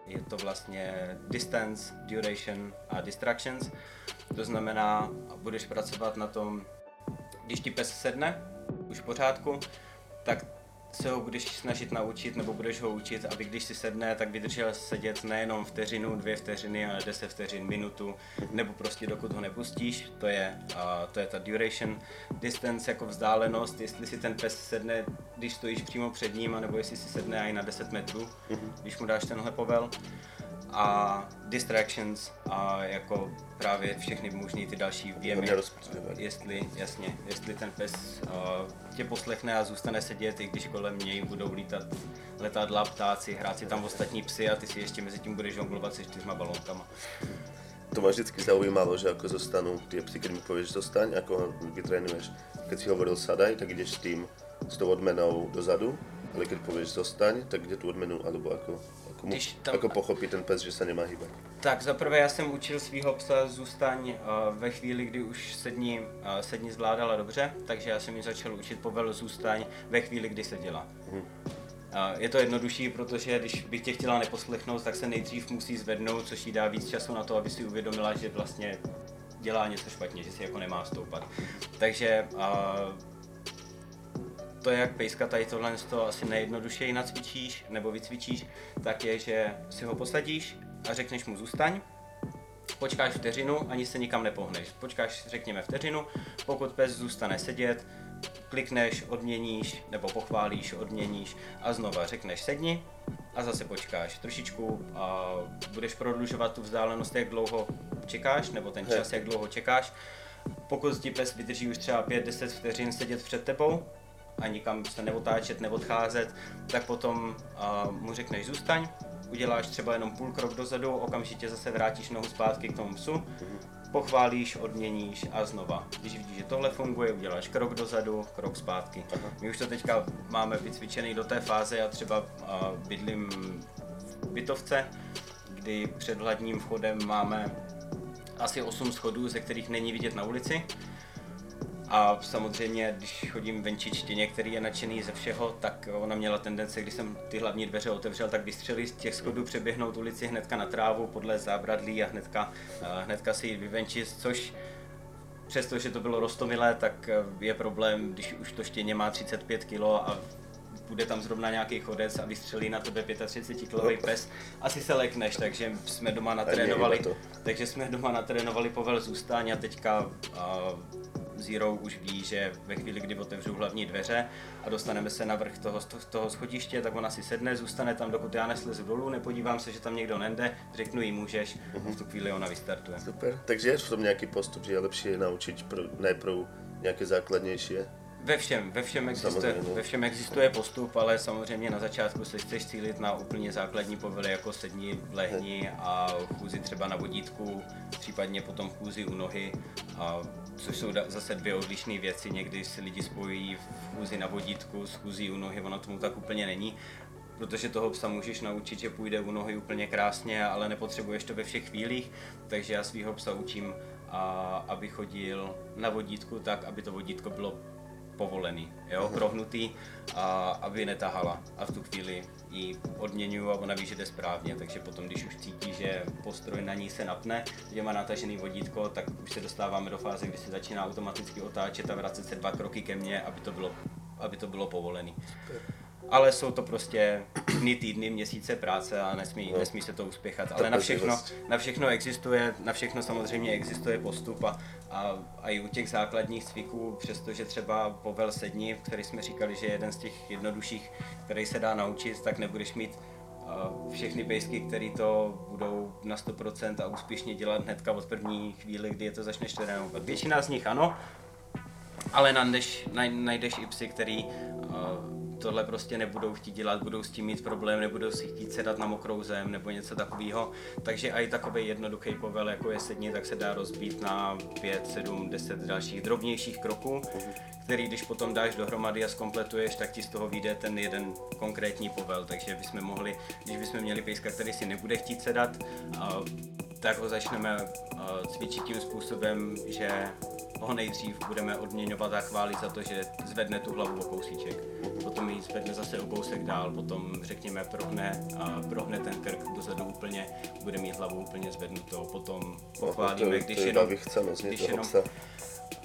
S2: je to vlastně distance, duration a distractions. To znamená, budeš pracovat na tom, když ti pes sedne, už v pořádku, tak se ho budeš snažit naučit, nebo budeš ho učit, aby když si sedne, tak vydržel sedět nejenom vteřinu, dvě vteřiny, ale 10 vteřin, minutu, nebo prostě dokud ho nepustíš, to je, a to je ta duration. Distance jako vzdálenost, jestli si ten pes sedne, když stojíš přímo před ním, nebo jestli si sedne i na 10 metrů, když mu dáš tenhle povel a distractions a jako právě všechny možný ty další věmy. Jestli, jasně, jestli ten pes uh, tě poslechne a zůstane sedět, i když kolem něj budou lítat letadla, ptáci, hrát si tam ostatní psy a ty si ještě mezi tím budeš žonglovat se čtyřma balónkama.
S1: to ma vždycky zaujímalo, že ako zostanú tie psy, keď mi povieš zostaň, ako ho vytrénuješ. Keď si hovoril sadaj, tak ideš s tým, s tou odmenou dozadu, ale keď povieš zostaň, tak kde tu odmenu, alebo ako, ako, mu,
S2: Když tam-
S1: ako pochopí ten pes, že sa nemá hýbať.
S2: Tak zaprvé já jsem učil svého psa zůstaň uh, ve chvíli, kdy už sedni, uh, sedni zvládala dobře, takže já jsem ji začal učit povel zůstaň ve chvíli, kdy se dělá. Uh, je to jednodušší, protože když bych tě chtěla neposlechnout, tak se nejdřív musí zvednout, což jí dá víc času na to, aby si uvědomila, že vlastně dělá něco špatně, že si jako nemá stoupat. Takže uh, to, jak pejska tady tohle to asi nejjednodušeji nacvičíš nebo vycvičíš, tak je, že si ho posadíš a řekneš mu zůstaň, počkáš vteřinu, ani se nikam nepohneš. Počkáš, řekněme, vteřinu, pokud pes zůstane sedět, klikneš, odměníš, nebo pochválíš, odměníš a znova řekneš sedni a zase počkáš trošičku a budeš prodlužovat tu vzdálenost, jak dlouho čekáš, nebo ten čas, jak dlouho čekáš. Pokud ti pes vydrží už třeba 5-10 vteřin sedět před tebou a nikam se neotáčet, neodcházet, tak potom a, mu řekneš zůstaň, uděláš třeba jenom půl krok dozadu, okamžitě zase vrátíš nohu zpátky k tomu psu, pochválíš, odměníš a znova. Když vidíš, že tohle funguje, uděláš krok dozadu, krok zpátky. My už to teďka máme vycvičený do té fáze, já třeba a, bydlím v bytovce, kdy před hladním vchodem máme asi 8 schodů, ze kterých není vidět na ulici. A samozřejmě, když chodím venčičtěně, který je nadšený ze všeho, tak ona měla tendence, když jsem ty hlavní dveře otevřel, tak vystřelit z těch schodů, přeběhnout ulici hnedka na trávu podle zábradlí a hnedka, hnedka si jít vyvenčit, což přestože to bylo rostomilé, tak je problém, když už to štěně má 35 kg a bude tam zrovna nějaký chodec a vystřelí na tebe 35 kilový pes, asi se lekneš, takže jsme doma natrénovali, takže jsme doma natrénovali povel zůstání a teďka a, Zero už ví, že ve chvíli, kdy otevřu hlavní dveře a dostaneme se na vrch toho, toho schodiště, tak ona si sedne, zůstane tam, dokud já neslezu dolů, nepodívám se, že tam někdo nende, řeknu jí můžeš, v tu chvíli ona vystartuje.
S1: Super. Takže je v tom nejaký postup, že je lepšie naučiť prv, najprv nejaké základnejšie
S2: Ve všem, ve všem, existuje,
S1: Samozřejmě.
S2: ve všem existuje postup, ale samozřejmě na začátku se chceš cílit na úplně základní povely jako sedni, lehni a chůzi třeba na vodítku, případně potom chůzi u nohy, a, což jsou zase dvě odlišné věci. Někdy si lidi spojují v chůzi na vodítku s chůzí u nohy, ono tomu tak úplně není. Protože toho psa můžeš naučit, že půjde u nohy úplně krásně, ale nepotřebuješ to ve všech chvílích, takže já svého psa učím, a, aby chodil na vodítku tak, aby to vodítko bylo povolený, jo, prohnutý, a aby netahala. A v tu chvíli ji odměňuju a ona ví, že jde správně, takže potom, když už cítí, že postroj na ní se napne, že má natažený vodítko, tak už se dostáváme do fáze, kdy se začíná automaticky otáčet a vracet se dva kroky ke mně, aby to bylo, aby to bylo povolený. Ale jsou to prostě dny, týdny, měsíce práce a nesmí,
S1: No.
S2: nesmí se to uspěchat. Ale na všechno, na všechno existuje, na všechno samozřejmě existuje postup a, a, a i u těch základních cviků, přestože třeba povel sedni, který jsme říkali, že je jeden z těch jednodušších, který se dá naučit, tak nebudeš mít všechny pejsky, které to budou na 100% a úspěšně dělat hnedka od první chvíli, kdy je to začneš trénovat. Většina z nich ano, ale najdeš, naj- najdeš i psy, který uh, tohle prostě nebudou chtít dělat, budou s tím mít problém, nebudou si chtít sedat na mokrou zem nebo něco takového. Takže i takový jednoduchý povel, jako je sedni, tak se dá rozbít na 5, 7, 10 dalších drobnějších kroků, který když potom dáš dohromady a zkompletuješ, tak ti z toho vyjde ten jeden konkrétní povel. Takže bychom mohli, když bychom měli pejska, který si nebude chtít sedat, tak ho začneme cvičit tím způsobem, že ho nejdřív budeme odměňovat a chválit za to, že zvedne tu hlavu o kousíček. Potom ji zvedne zase o kousek dál, potom řekněme prohne, a prohne ten krk dozadu úplně, bude mít hlavu úplně zvednutou, potom pochválíme,
S1: to,
S2: když jenom, když jenom.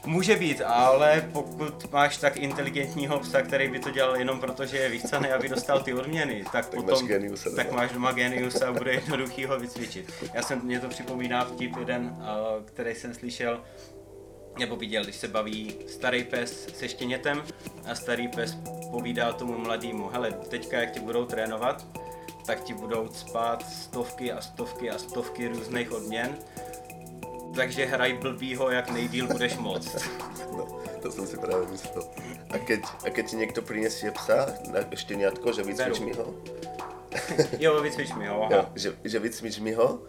S2: Může být, ale pokud máš tak inteligentního psa, který by to dělal jenom proto, že je vychcený, aby dostal ty odměny, tak,
S1: Tak máš
S2: potom
S1: geniusa
S2: tak
S1: doma.
S2: máš doma geniusa a bude jednoduchý ho vycvičit. Já jsem, mě to připomíná vtip jeden, a, který jsem slyšel, nebo viděl, když se baví starý pes se štěnětem a starý pes povídá tomu mladému, hele, teďka jak tě budou trénovat, tak ti budou spát stovky a stovky a stovky různých odměn, takže hraj blbýho, jak nejdíl budeš moc.
S1: No, to som si práve myslel. A keď, a keď ti niekto prinesie psa, na šteniatko, že vycvič mi ho,
S2: Jo, vycvič mi ho,
S1: jo,
S2: aha.
S1: že, že vycvič mi ho,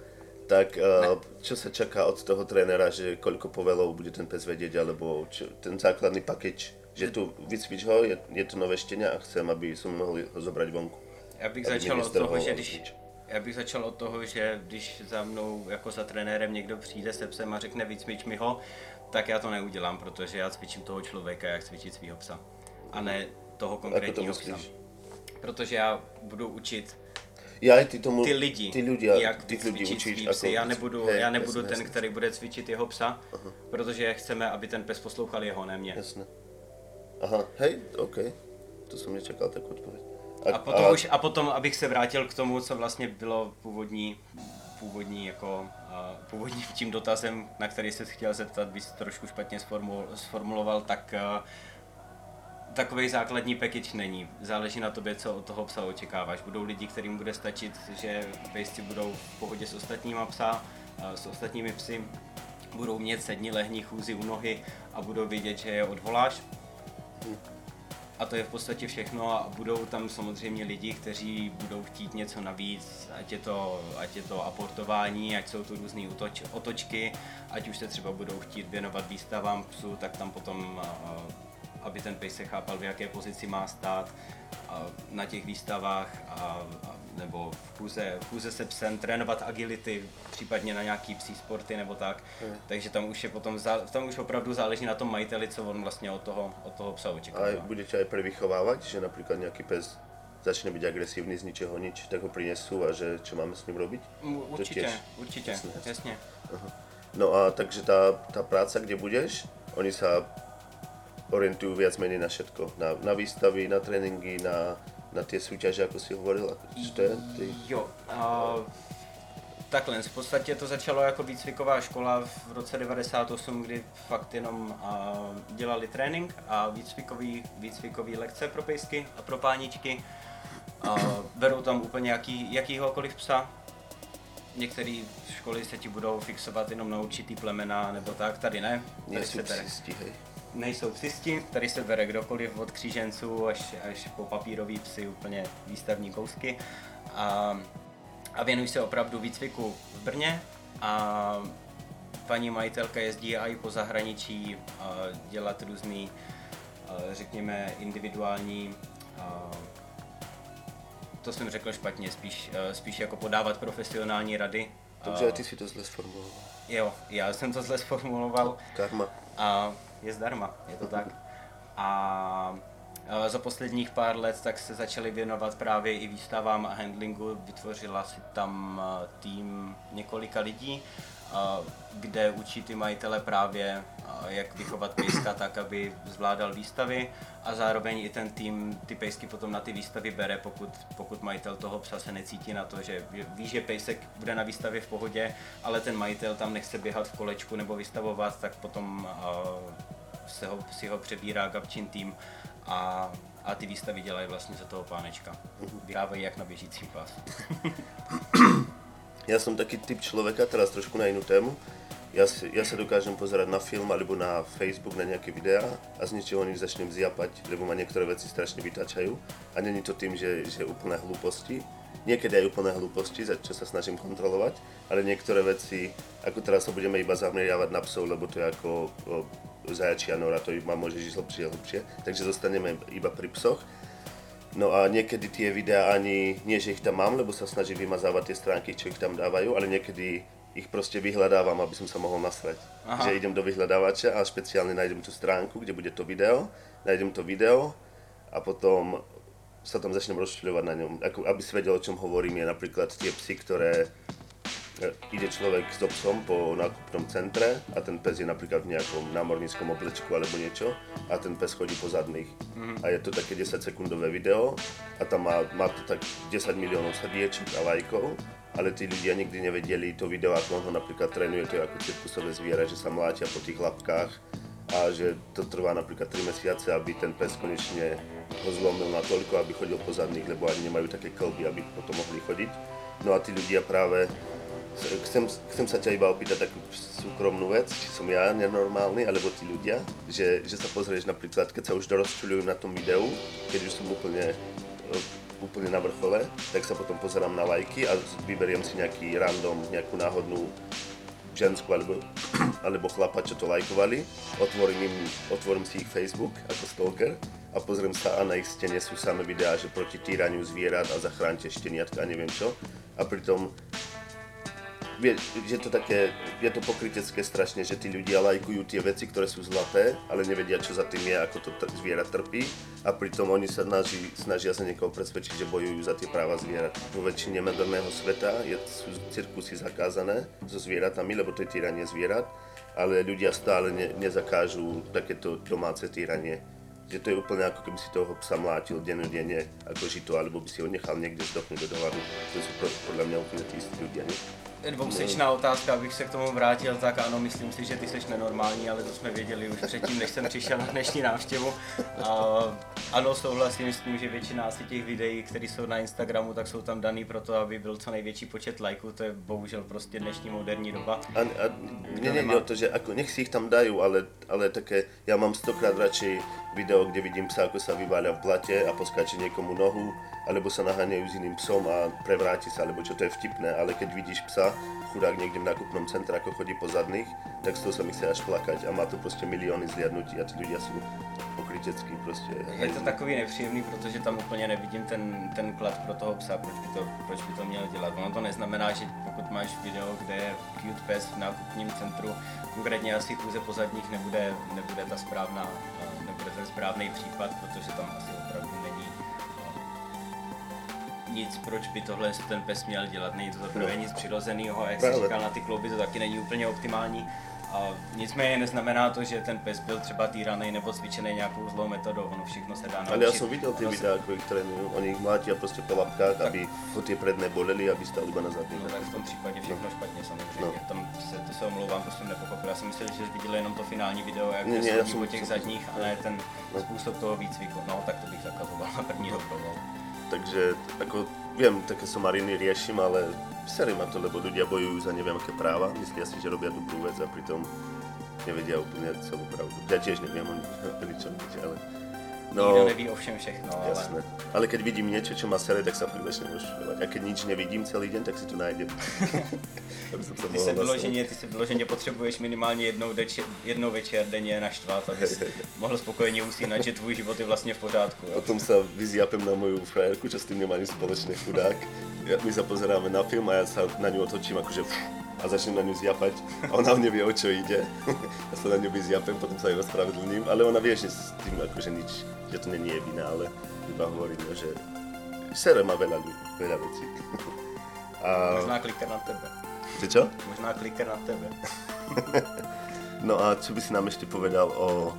S1: Tak uh, čo sa čaká od toho trénera, že koľko povelov bude ten pes vedieť, alebo čo, ten základný package, že tu vycvič ho, je, je to nové štenia a chcem, aby som mohli ho zobrať vonku.
S2: Já bych začal od toho,
S1: ho
S2: že když, já bych začal od toho, že když za mnou jako za trenérem někdo přijde se psem a řekne vycvič mi ho, tak já to neudělám, protože já cvičím toho člověka, jak cvičit svého psa. A ne toho konkrétního psa. Protože já budu učit
S1: Aj ty tomu,
S2: ty lidi,
S1: ty ľudia,
S2: jak
S1: tých ľudí
S2: vycvičit
S1: učíš.
S2: psy. Já nebudu,
S1: hej,
S2: já nebudu
S1: jasné,
S2: ten,
S1: jasné,
S2: který bude cvičit jeho psa, protože chceme, aby ten pes poslouchal jeho, ne mě.
S1: Jasné. Aha, hej, OK. To som nečakal takú odpoveď.
S2: A potom, už, a potom, abych se vrátil k tomu, co vlastně bylo původní, původní jako, uh, původním tím dotazem, na který se chtěl zeptat, bys trošku špatně sformul, sformuloval, tak uh, takový základní package není. Záleží na tobě, co od toho psa očekáváš. Budou lidi, kterým bude stačit, že pejsci budou v pohodě s ostatníma psa, s ostatními psy, budou mít sedni, lehní, chůzi u nohy a budou vědět, že je odvoláš. A to je v podstatě všechno a budou tam samozřejmě lidi, kteří budou chtít něco navíc, ať je to, ať je to aportování, ať jsou to různé otoč, otočky, ať už se třeba budou chtít věnovat výstavám psu, tak tam potom, aby ten pes se chápal, v jaké pozici má stát a na těch výstavách, a, a, nebo v chůze, v chůze se psem, trénovat agility, případně na nějaký psí sporty nebo tak. Takže tam už je potom, tam už opravdu záleží na tom majiteli, co on vlastně od toho, od toho psa
S1: A
S2: očekává.
S1: aj budete aj prevychovávať, že napríklad nejaký pes začne byť agresívny z ničeho nič, tak ho prinesú a že čo máme s ním robiť?
S2: Určitě,
S1: tiež.
S2: určitě,
S1: Jasné.
S2: jasně.
S1: No a takže tá, tá práca, kde budeš, oni sa orientujú viac menej na všetko. Na, na výstavy, na tréningy, na, na tie súťaže, ako si hovoril. Čo to je? Ty...
S2: Jo, a takhle, v podstatě to začalo jako výcviková škola v roce 98, kdy fakt jenom a, dělali trénink a výcvikový, výcvikový lekce pro pejsky a pro páničky. A, berou tam úplně jaký, jakýhokoliv psa. Některé školy se ti budou fixovat jenom na určitý plemena nebo tak, tady ne. Tady se
S1: hej.
S2: Nejsou psisti, tady se bere kdokoliv od kříženců až, až po papírový psy, úplně výstavní kousky. A, a věnují se opravdu výcviku v Brně a paní majitelka jezdí i po zahraničí a dělat různý, a, řekněme, individuální a, to jsem řekl špatně, spíš, spíš jako podávat profesionální rady.
S1: Takže
S2: A-
S1: ty si to zle sformuloval.
S2: Jo, já jsem to zle sformuloval.
S1: Karma.
S2: A je zdarma, je to tak. A a za posledních pár let tak se začali věnovat právě i výstavám a handlingu. Vytvořila si tam a, tým několika lidí, kde učí ty majitele právě, jak vychovat pejska tak, aby zvládal výstavy a zároveň i ten tým ty pejsky potom na ty výstavy bere, pokud, pokud majitel toho psa se necítí na to, že ví, že pejsek bude na výstavě v pohodě, ale ten majitel tam nechce běhat v kolečku nebo vystavovat, tak potom se ho, si ho přebírá Gabčin tým a, a ty výstavy dělají vlastně za toho pánečka. Vyrávají jak na běžící pás.
S1: Ja som taký typ človeka, teraz trošku na inú tému. Si, ja sa dokážem pozerať na film alebo na Facebook na nejaké videá a z ničeho nič začnem zjapať, lebo ma niektoré veci strašne vytačajú. A není to tým, že, že úplné hlúposti. Niekedy aj úplné hlúposti, za čo sa snažím kontrolovať, ale niektoré veci, ako teraz sa budeme iba zameriavať na psov, lebo to je ako o, zajačia nora, to iba môže ísť hlbšie a hlbšie, takže zostaneme iba pri psoch. No a niekedy tie videá ani, nie že ich tam mám, lebo sa snažím vymazávať tie stránky, čo ich tam dávajú, ale niekedy ich proste vyhľadávam, aby som sa mohol nasrať.
S2: Aha.
S1: Že idem do vyhľadávača a špeciálne nájdem tú stránku, kde bude to video, nájdem to video a potom sa tam začnem rozčuľovať na ňom. Ako, aby si vedel, o čom hovorím, je napríklad tie psy, ktoré ide človek s psom po nákupnom centre a ten pes je napríklad v nejakom námorníckom oblečku alebo niečo a ten pes chodí po zadných. A je to také 10 sekundové video a tam má, má to tak 10 miliónov srdiečok a lajkov, ale tí ľudia nikdy nevedeli to video, ako on ho napríklad trénuje, to je ako cirkusové zviera, že sa mlátia po tých lapkách a že to trvá napríklad 3 mesiace, aby ten pes konečne ho zlomil na toľko, aby chodil po zadných, lebo ani nemajú také klby, aby potom mohli chodiť. No a tí ľudia práve Chcem, chcem sa ťa iba opýtať takú súkromnú vec, či som ja nenormálny, alebo tí ľudia, že, že sa pozrieš napríklad, keď sa už dorozčuľujú na tom videu, keď už som úplne, e, úplne úplně na vrchole, tak se potom pozerám na lajky a vyberiem si nějaký random, nějakou náhodnou žensku alebo, alebo chlapa, čo to lajkovali, otvorím, im, otvorím si ich Facebook ako stalker a pozriem sa a na ich stene sú samé videá, že proti týraniu zvierat a zachránte šteniatka a neviem čo. A pritom vie, že to také, je to pokrytecké strašne, že tí ľudia lajkujú tie veci, ktoré sú zlaté, ale nevedia, čo za tým je, ako to t- zviera trpí a pritom oni sa snaží, snažia sa niekoho presvedčiť, že bojujú za tie práva zvierat. Vo väčšine moderného sveta je, sú cirkusy zakázané so zvieratami, lebo to je týranie zvierat, ale ľudia stále ne, nezakážu takéto domáce týranie. Že to je úplne ako keby si toho psa mlátil dennodenne ako žito, alebo by si ho nechal niekde zdochnúť do dohľadu. To sú podľa mňa úplne tí istí ľudia. Nie?
S2: Dvousečná otázka, abych se k tomu vrátil, tak ano, myslím si, že ty jsi nenormální, ale to jsme věděli už předtím, než jsem přišel na dnešní návštěvu. A, ano, souhlasím s tím, že většina asi těch videí, které jsou na Instagramu, tak jsou tam daný proto, aby byl co největší počet lajků, to je bohužel prostě dnešní moderní doba.
S1: A, a nie, nie o to, že ako, nech si ich tam dajú, ale, ale také, ja mám stokrát radšej video, kde vidím psa, ako sa vyváľa v blate a poskáče niekomu nohu, alebo sa naháňajú s iným psom a prevráti sa, alebo čo to je vtipné, ale keď vidíš psa, chudák niekde v nákupnom centre, ako chodí po zadných, tak z toho sa mi chce až plakať a má to prostě milióny zliadnutí a tí ľudia sú pokrytecký prostě.
S2: Je to takový nepříjemný, protože tam úplně nevidím ten, ten klad pro toho psa, proč by, to, proč by to měl dělat. Ono to neznamená, že pokud máš video, kde je cute pes v nákupním centru, konkrétně asi chůze pozadních nebude, nebude ta správná, nebude ten správný případ, protože tam asi nic, proč by tohle ten pes měl dělat. Není to za prvé
S1: No.
S2: nic přirozeného a jak jsi říkal, na ty klouby to taky není úplně optimální. A nicméně neznamená to, že ten pes byl třeba týraný nebo cvičený nějakou zlou metodou, ono všechno se dá naučit.
S1: Ale ja som videl tie
S2: Ono se-
S1: videá, ako ich trénujú, oni ich mlátia prostě po lapkách, aby ho tie predné boleli, aby stál iba na zadných.
S2: No tak v tom případě všechno špatně samozřejmě.
S1: No.
S2: Tam se, to se omlouvám, jsem nepochopil. Já jsem myslel, že viděl jenom to finální video, jak
S1: Ne, já
S2: po
S1: jsem-
S2: těch zadních, a ne ten
S1: No.
S2: způsob toho výcviku. No, tak to bych zakazoval na první no.
S1: Takže ako, viem, také somariny riešim, ale sere ma to, lebo ľudia bojujú za neviem aké práva, myslia si, že robia dobrú vec a pritom nevedia úplne celú pravdu. Ja tiež neviem o ničom nič, ale...
S2: Nikdo neví o všem všechno, ale...
S1: Jasné. Ale keď vidím niečo, čo ma sere, tak sa fakt začnem rozšľovať. A keď nič nevidím celý deň, tak si to nájdem. Aby som sa
S2: Ty se, vyloženě, ty se vyloženě potřebuješ minimálně jednou, deč, jednou večer denně naštvat, abys mohl spokojeně usínat, že tvůj život je vlastně v pořádku. Jo?
S1: Potom sa vyzjapem na moju frajerku, čo s tým nemá spoločné chudák. My sa pozeráme na film a ja sa na ňu otočím akože pff, a začnem na ňu zjapať a ona nevie, o čo ide. ja sa na ňu vyzjapem, potom sa jej ospravedlním, ale ona vie, že s tým akože nič, že to není je vina, ale iba hovorím, že sere má veľa, veľa vecí. a
S2: Možná kliker na tebe.
S1: že čo?
S2: Možná kliker na tebe.
S1: No a čo by si nám ešte povedal o,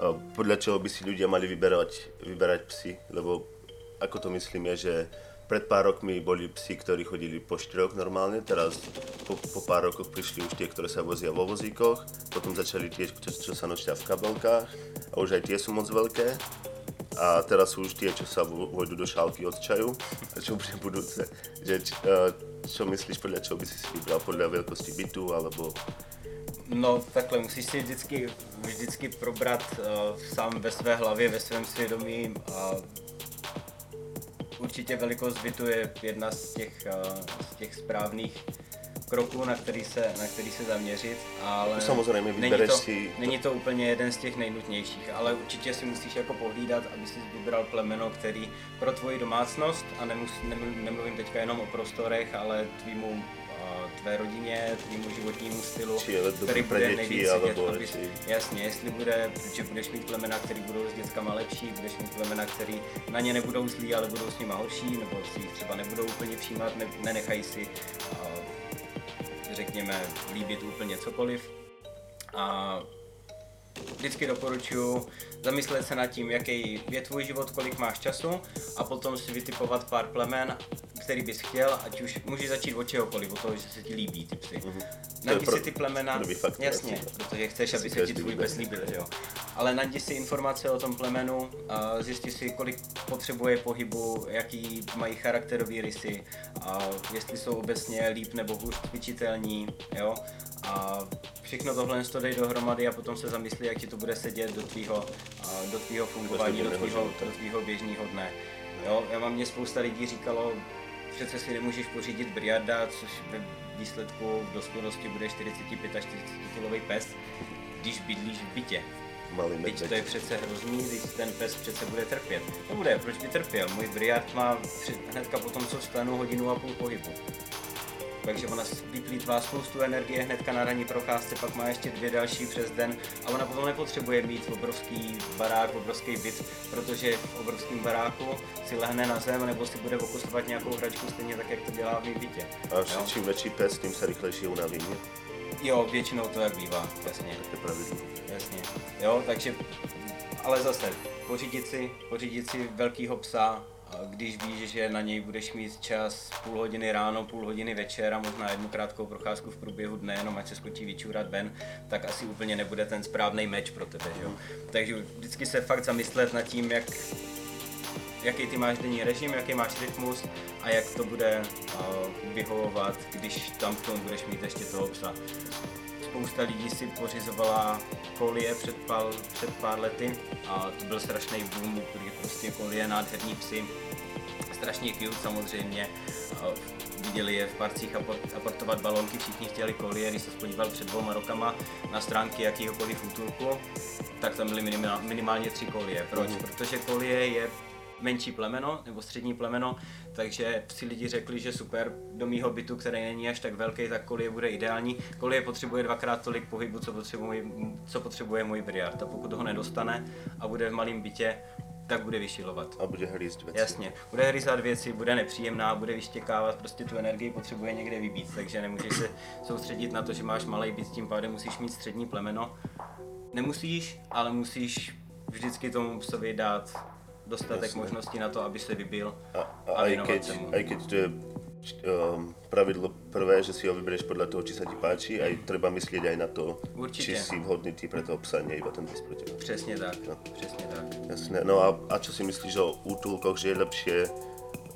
S1: o podľa čoho by si ľudia mali vyberať, vyberať psy, lebo ako to myslím je, že pred pár rokmi boli psy, ktorí chodili po štyroch normálne, teraz po, po pár rokoch prišli už tie, ktoré sa vozia vo vozíkoch, potom začali tie, čo, čo sa nočia v kabelkách a už aj tie sú moc veľké. A teraz sú už tie, čo sa vo- vojdu do šálky od čaju, a čo bude budúce. Že, č, eh, čo myslíš, podľa čoho by si si vybral? Podľa veľkosti bytu, alebo
S2: No takhle, musíš si vždycky, vždycky probrat uh, sám ve své hlavě, ve svém svědomí a určitě velikost bytu je jedna z těch, uh, z těch správných kroků, na který se, na který se zaměřit, ale
S1: samozřejmě
S2: není to,
S1: si
S2: není to úplně jeden z těch nejnutnějších, ale určitě si musíš jako pohlídat, aby si vybral plemeno, který pro tvoji domácnost, a nemus, nemlu- nemluvím teďka jenom o prostorech, ale tvýmu tvé rodině, tvýmu životnímu stylu,
S1: Či je dobrý
S2: který bude nejvíc jasně, jestli bude, že budeš mít plemena, který budou s dětskama lepší, budeš mít plemena, který na ně nebudou zlí, ale budou s nima horší, nebo si jich třeba nebudou úplně všímat, ne, nenechají si, a, řekněme, líbit úplně cokoliv. A vždycky doporučuji zamyslet se nad tím, jaký je tvůj život, kolik máš času a potom si vytipovat pár plemen, který bys chtěl, ať už můžeš začít od čehokoliv, od toho, že se ti líbí ty psy. Mm-hmm. Najdi si ty plemena,
S1: faktor
S2: jasně,
S1: asi.
S2: protože chceš, aby se ti tvůj pes líbil, že jo. Ale najdi si informace o tom plemenu, a zjisti si, kolik potřebuje pohybu, jaký mají charakterové rysy, a jestli jsou obecně líp nebo hůř cvičitelní, jo. A všechno tohle to dej dohromady a potom se zamyslí, jak ti to bude sedět do tvýho, do tvýho fungování, do tvýho, do tvýho běžného dne. Jo, já mám mě spousta lidí říkalo, přece si nemůžeš pořídit briarda, což ve výsledku v dospělosti bude 45 až 40 kilový pes, když bydlíš v bytě.
S1: Malý
S2: Teď to je přece hrozný, když ten pes přece bude trpět. Nebude, proč by trpěl? Můj briard má při- hnedka po tom, co vstanu, hodinu a půl pohybu. Takže ona vyplýtvá spoustu energie hnedka na ranní procházce, pak má ještě dvě další přes den a ona potom nepotřebuje mít obrovský barák, obrovský byt, protože v obrovském baráku si lehne na zem nebo si bude pokusovat nějakou hračku stejně tak, jak to dělá v mým bytě.
S1: A že čím větší pes, tím se rychlejší unaví, ne?
S2: Jo, většinou to tak bývá, jasně.
S1: To je pravidlo.
S2: Jasně. Jo, takže, ale zase, pořídit si, pořídit si velkýho psa, když víš, že na něj budeš mít čas půl hodiny ráno, půl hodiny večer a možná jednu krátkou procházku v průběhu dne, jenom ať se skočí vyčůrat ven, tak asi úplně nebude ten správný meč pro tebe, že. Takže vždycky se fakt zamyslet nad tím, jak, jaký ty máš denní režim, jaký máš rytmus a jak to bude uh, vyhovovat, když tam k tomu budeš mít ještě toho psa. Spousta lidí si pořizovala kolie před pár, před pár lety a to byl strašný boom, který prostě kolie, nádherní psy, strašně cute samozřejmě. A Viděli je v parcích aport- aportovat balonky, všichni chtěli kolie, když se podíval před dvouma rokama na stránky jakýhokoliv útulku, tak tam byly minimál, minimálně tři kolie. Proč? Protože kolie je menší plemeno nebo střední plemeno, takže si lidi řekli, že super, do mýho bytu, který není až tak velký, tak kolie bude ideální. Kolie potřebuje dvakrát tolik pohybu, co potřebuje, co potřebuje můj briard. A pokud ho nedostane a bude v malém bytě, tak bude vyšilovat.
S1: A bude hlíst věci.
S2: Jasně, bude hryzat věci, bude nepříjemná, bude vyštěkávat, prostě tu energii potřebuje někde vybít, takže nemůžeš se soustředit na to, že máš malý byt, tím pádem musíš mít střední plemeno. Nemusíš, ale musíš vždycky tomu psovi dát dostatek
S1: Jasně.
S2: možností na to, aby se vybil
S1: A, a
S2: a věnovat
S1: keď,
S2: se mu.
S1: aj keď to je um, pravidlo prvé, že si ho vybereš podľa toho, či sa ti páči, aj treba myslieť aj na to,
S2: Určite.
S1: či si vhodný ty pre toho psa, iba ten pes.
S2: Přesně tak,
S1: No.
S2: přesně tak.
S1: Jasné, no a, a čo si myslíš o útulkoch, že je lepšie,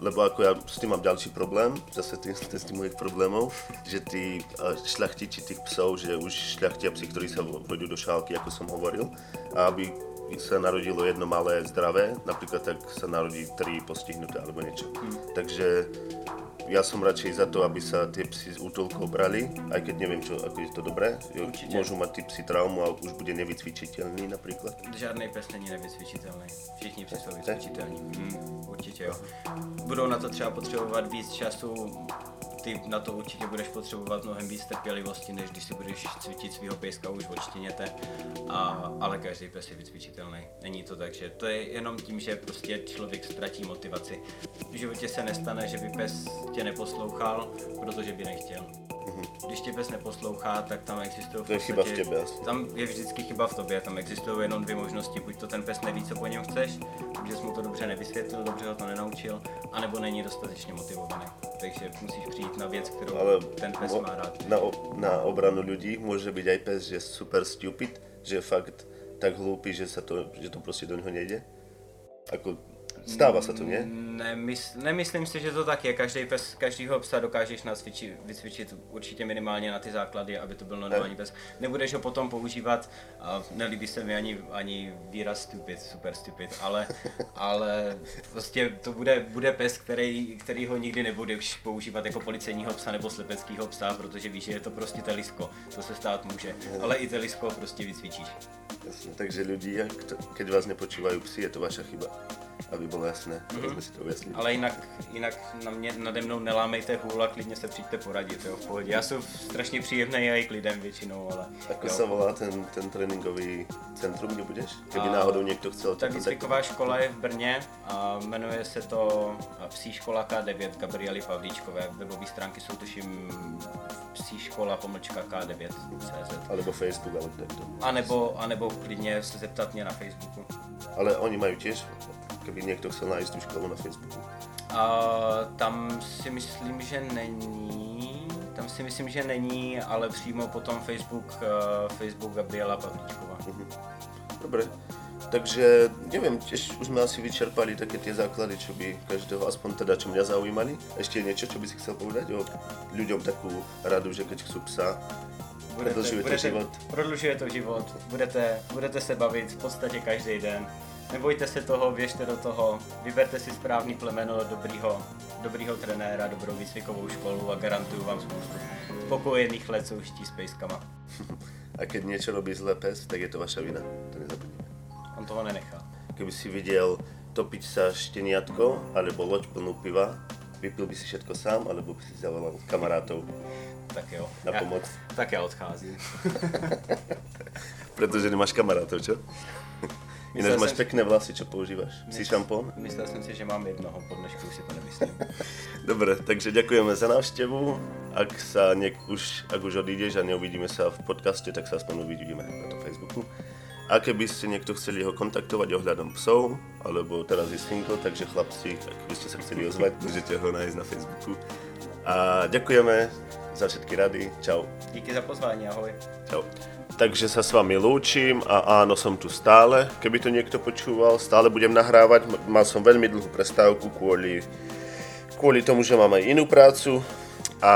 S1: lebo ako ja s tým mám ďalší problém, zase tým, je z tých mojich problémov, že tí a, šľachtiči tých psov, že už šľachtia psi, ktorí sa vhodí do šálky, ako som hovoril, a aby sa narodilo jedno malé zdravé, napríklad tak sa narodí tri postihnuté alebo niečo. Takže ja som radšej za to, aby sa tie psy z útulkov brali, aj keď neviem, čo, ako je to dobré.
S2: Určite.
S1: Môžu mať tí psi traumu a už bude nevycvičiteľný napríklad.
S2: Žádný pes není nevycvičitelný. Všichni psi jsou vycvičitelní. Hmm, určitě jo. Budou na to třeba potřebovat víc času, ty na to určitě budeš potřebovat mnohem víc trpělivosti, než když si budeš cvičit svého pejska už odštěněte. A, ale každý pes je vycvičitelný. Není to tak, že to je jenom tím, že prostě člověk ztratí motivaci. V životě se nestane, že by pes tě neposlouchal, protože by nechtěl. Když tě pes neposlouchá, tak tam existují
S1: To je chyba v tebe asi.
S2: tam je vždycky chyba v tobě, tam existují jenom dvě možnosti, buď to ten pes neví, co po něm chceš, že jsi mu to dobře nevysvětlil, dobře ho to nenaučil, anebo není dostatečně motivovaný. Takže musíš přijít na věc, kterou
S1: Ale
S2: ten pes
S1: mo-
S2: má rád.
S1: Na, o- na obranu ľudí môže byť aj pes, že je super stupid, že je fakt tak hlúpy, že, sa to, že to proste do neho nejde. Ako, stáva sa to, nie?
S2: Nemysl, nemyslím si, že to tak je. Každý pes, každýho psa dokážeš nacvičit, vycvičit určitě minimálně na ty základy, aby to byl normální pes. Nebudeš ho potom používat, a nelíbí se mi ani, ani výraz stupid, super stupid, ale, ale prostě to bude, bude pes, který, který ho nikdy nebudeš používat jako policejního psa nebo slepeckého psa, protože víš, že je to prostě telisko, to se stát může, ale i telisko prostě vycvičíš.
S1: Jasne. Takže ľudí, ak to- keď vás nepočúvajú psi, je to vaša chyba. Aby bolo jasné, mm-hmm. sme si to ujasnili.
S2: Ale jinak, jinak na mě, nade mnou nelámejte hůl a klidně se přijďte poradit, jo, v pohodě. Já jsem strašně příjemný a i k lidem většinou, ale
S1: Ako
S2: jo.
S1: sa volá ten, ten tréninkový centrum, kde budeš? Keby
S2: A-
S1: náhodou niekto chcel
S2: Ta
S1: to
S2: výcviková škola je v Brně a jmenuje se to Psí škola K9 Gabriely Pavlíčkové. Webové stránky jsou tuším psí škola pomlčka K9.cz.
S1: Alebo Facebook, alebo takto.
S2: A nebo, a nebo klidně se zeptat mě na Facebooku.
S1: Ale oni majú tiež, keby niekto chcel nájsť tú školu na Facebooku.
S2: A tam si myslím, že není. Tam si myslím, že není, ale přímo potom Facebook, eh, Facebook Gabriela Pavlíčková.
S1: Dobre, takže neviem, tiež už sme asi vyčerpali také tie základy, čo by každého, aspoň teda, čo mňa zaujímali. Ešte je niečo, čo by si chcel povedať o ľuďom takú radu, že keď chcú psa, Prodlužuje to život.
S2: Prodlužuje to život, budete, budete se bavit v podstatě každý den. Nebojte se toho, běžte do toho, vyberte si správný plemeno dobrýho, dobrýho trenéra, dobrou výcvikovou školu a garantuju vám spoustu spokojených let soužití s pejskama.
S1: A keď niečo robí zle pes, tak je to vaša vina. To nezabudnite.
S2: On toho nenechá.
S1: Keby si videl topiť sa šteniatko alebo loď plnú piva, vypil by si všetko sám, alebo by si zavolal kamarátov,
S2: Tak jo.
S1: Na
S2: Já-
S1: pomoc.
S2: Tak já odcházím.
S1: pretože nemáš kamarátov, čo?
S2: Myslel
S1: máš
S2: jsem-
S1: pekné vlasy, čo používaš? Si šampón?
S2: Myslel jsem si, že mám jednoho, po dnešku už si to nemyslím.
S1: Dobre, takže ďakujeme za návštevu. Ak sa niek- už, ak už odídeš a neuvidíme sa v podcaste, tak sa aspoň uvidíme na tom Facebooku. A keby ste niekto chceli ho kontaktovať ohľadom psov, alebo teraz je single, takže chlapci, ak by ste sa chceli ozvať, môžete ho nájsť na Facebooku. A ďakujeme za všetky rady. Čau.
S2: Díky za pozvání, ahoj.
S1: Čau. Takže sa s vami lúčim a áno, som tu stále, keby to niekto počúval, stále budem nahrávať, mal som veľmi dlhú prestávku kvôli, kvôli tomu, že mám aj inú prácu a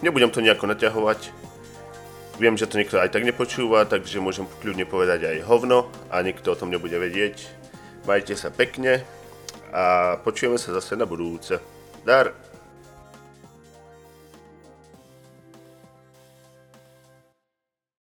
S1: nebudem to nejako naťahovať. Viem, že to niekto aj tak nepočúva, takže môžem kľudne povedať aj hovno a nikto o tom nebude vedieť. Majte sa pekne a počujeme sa zase na budúce. Dar!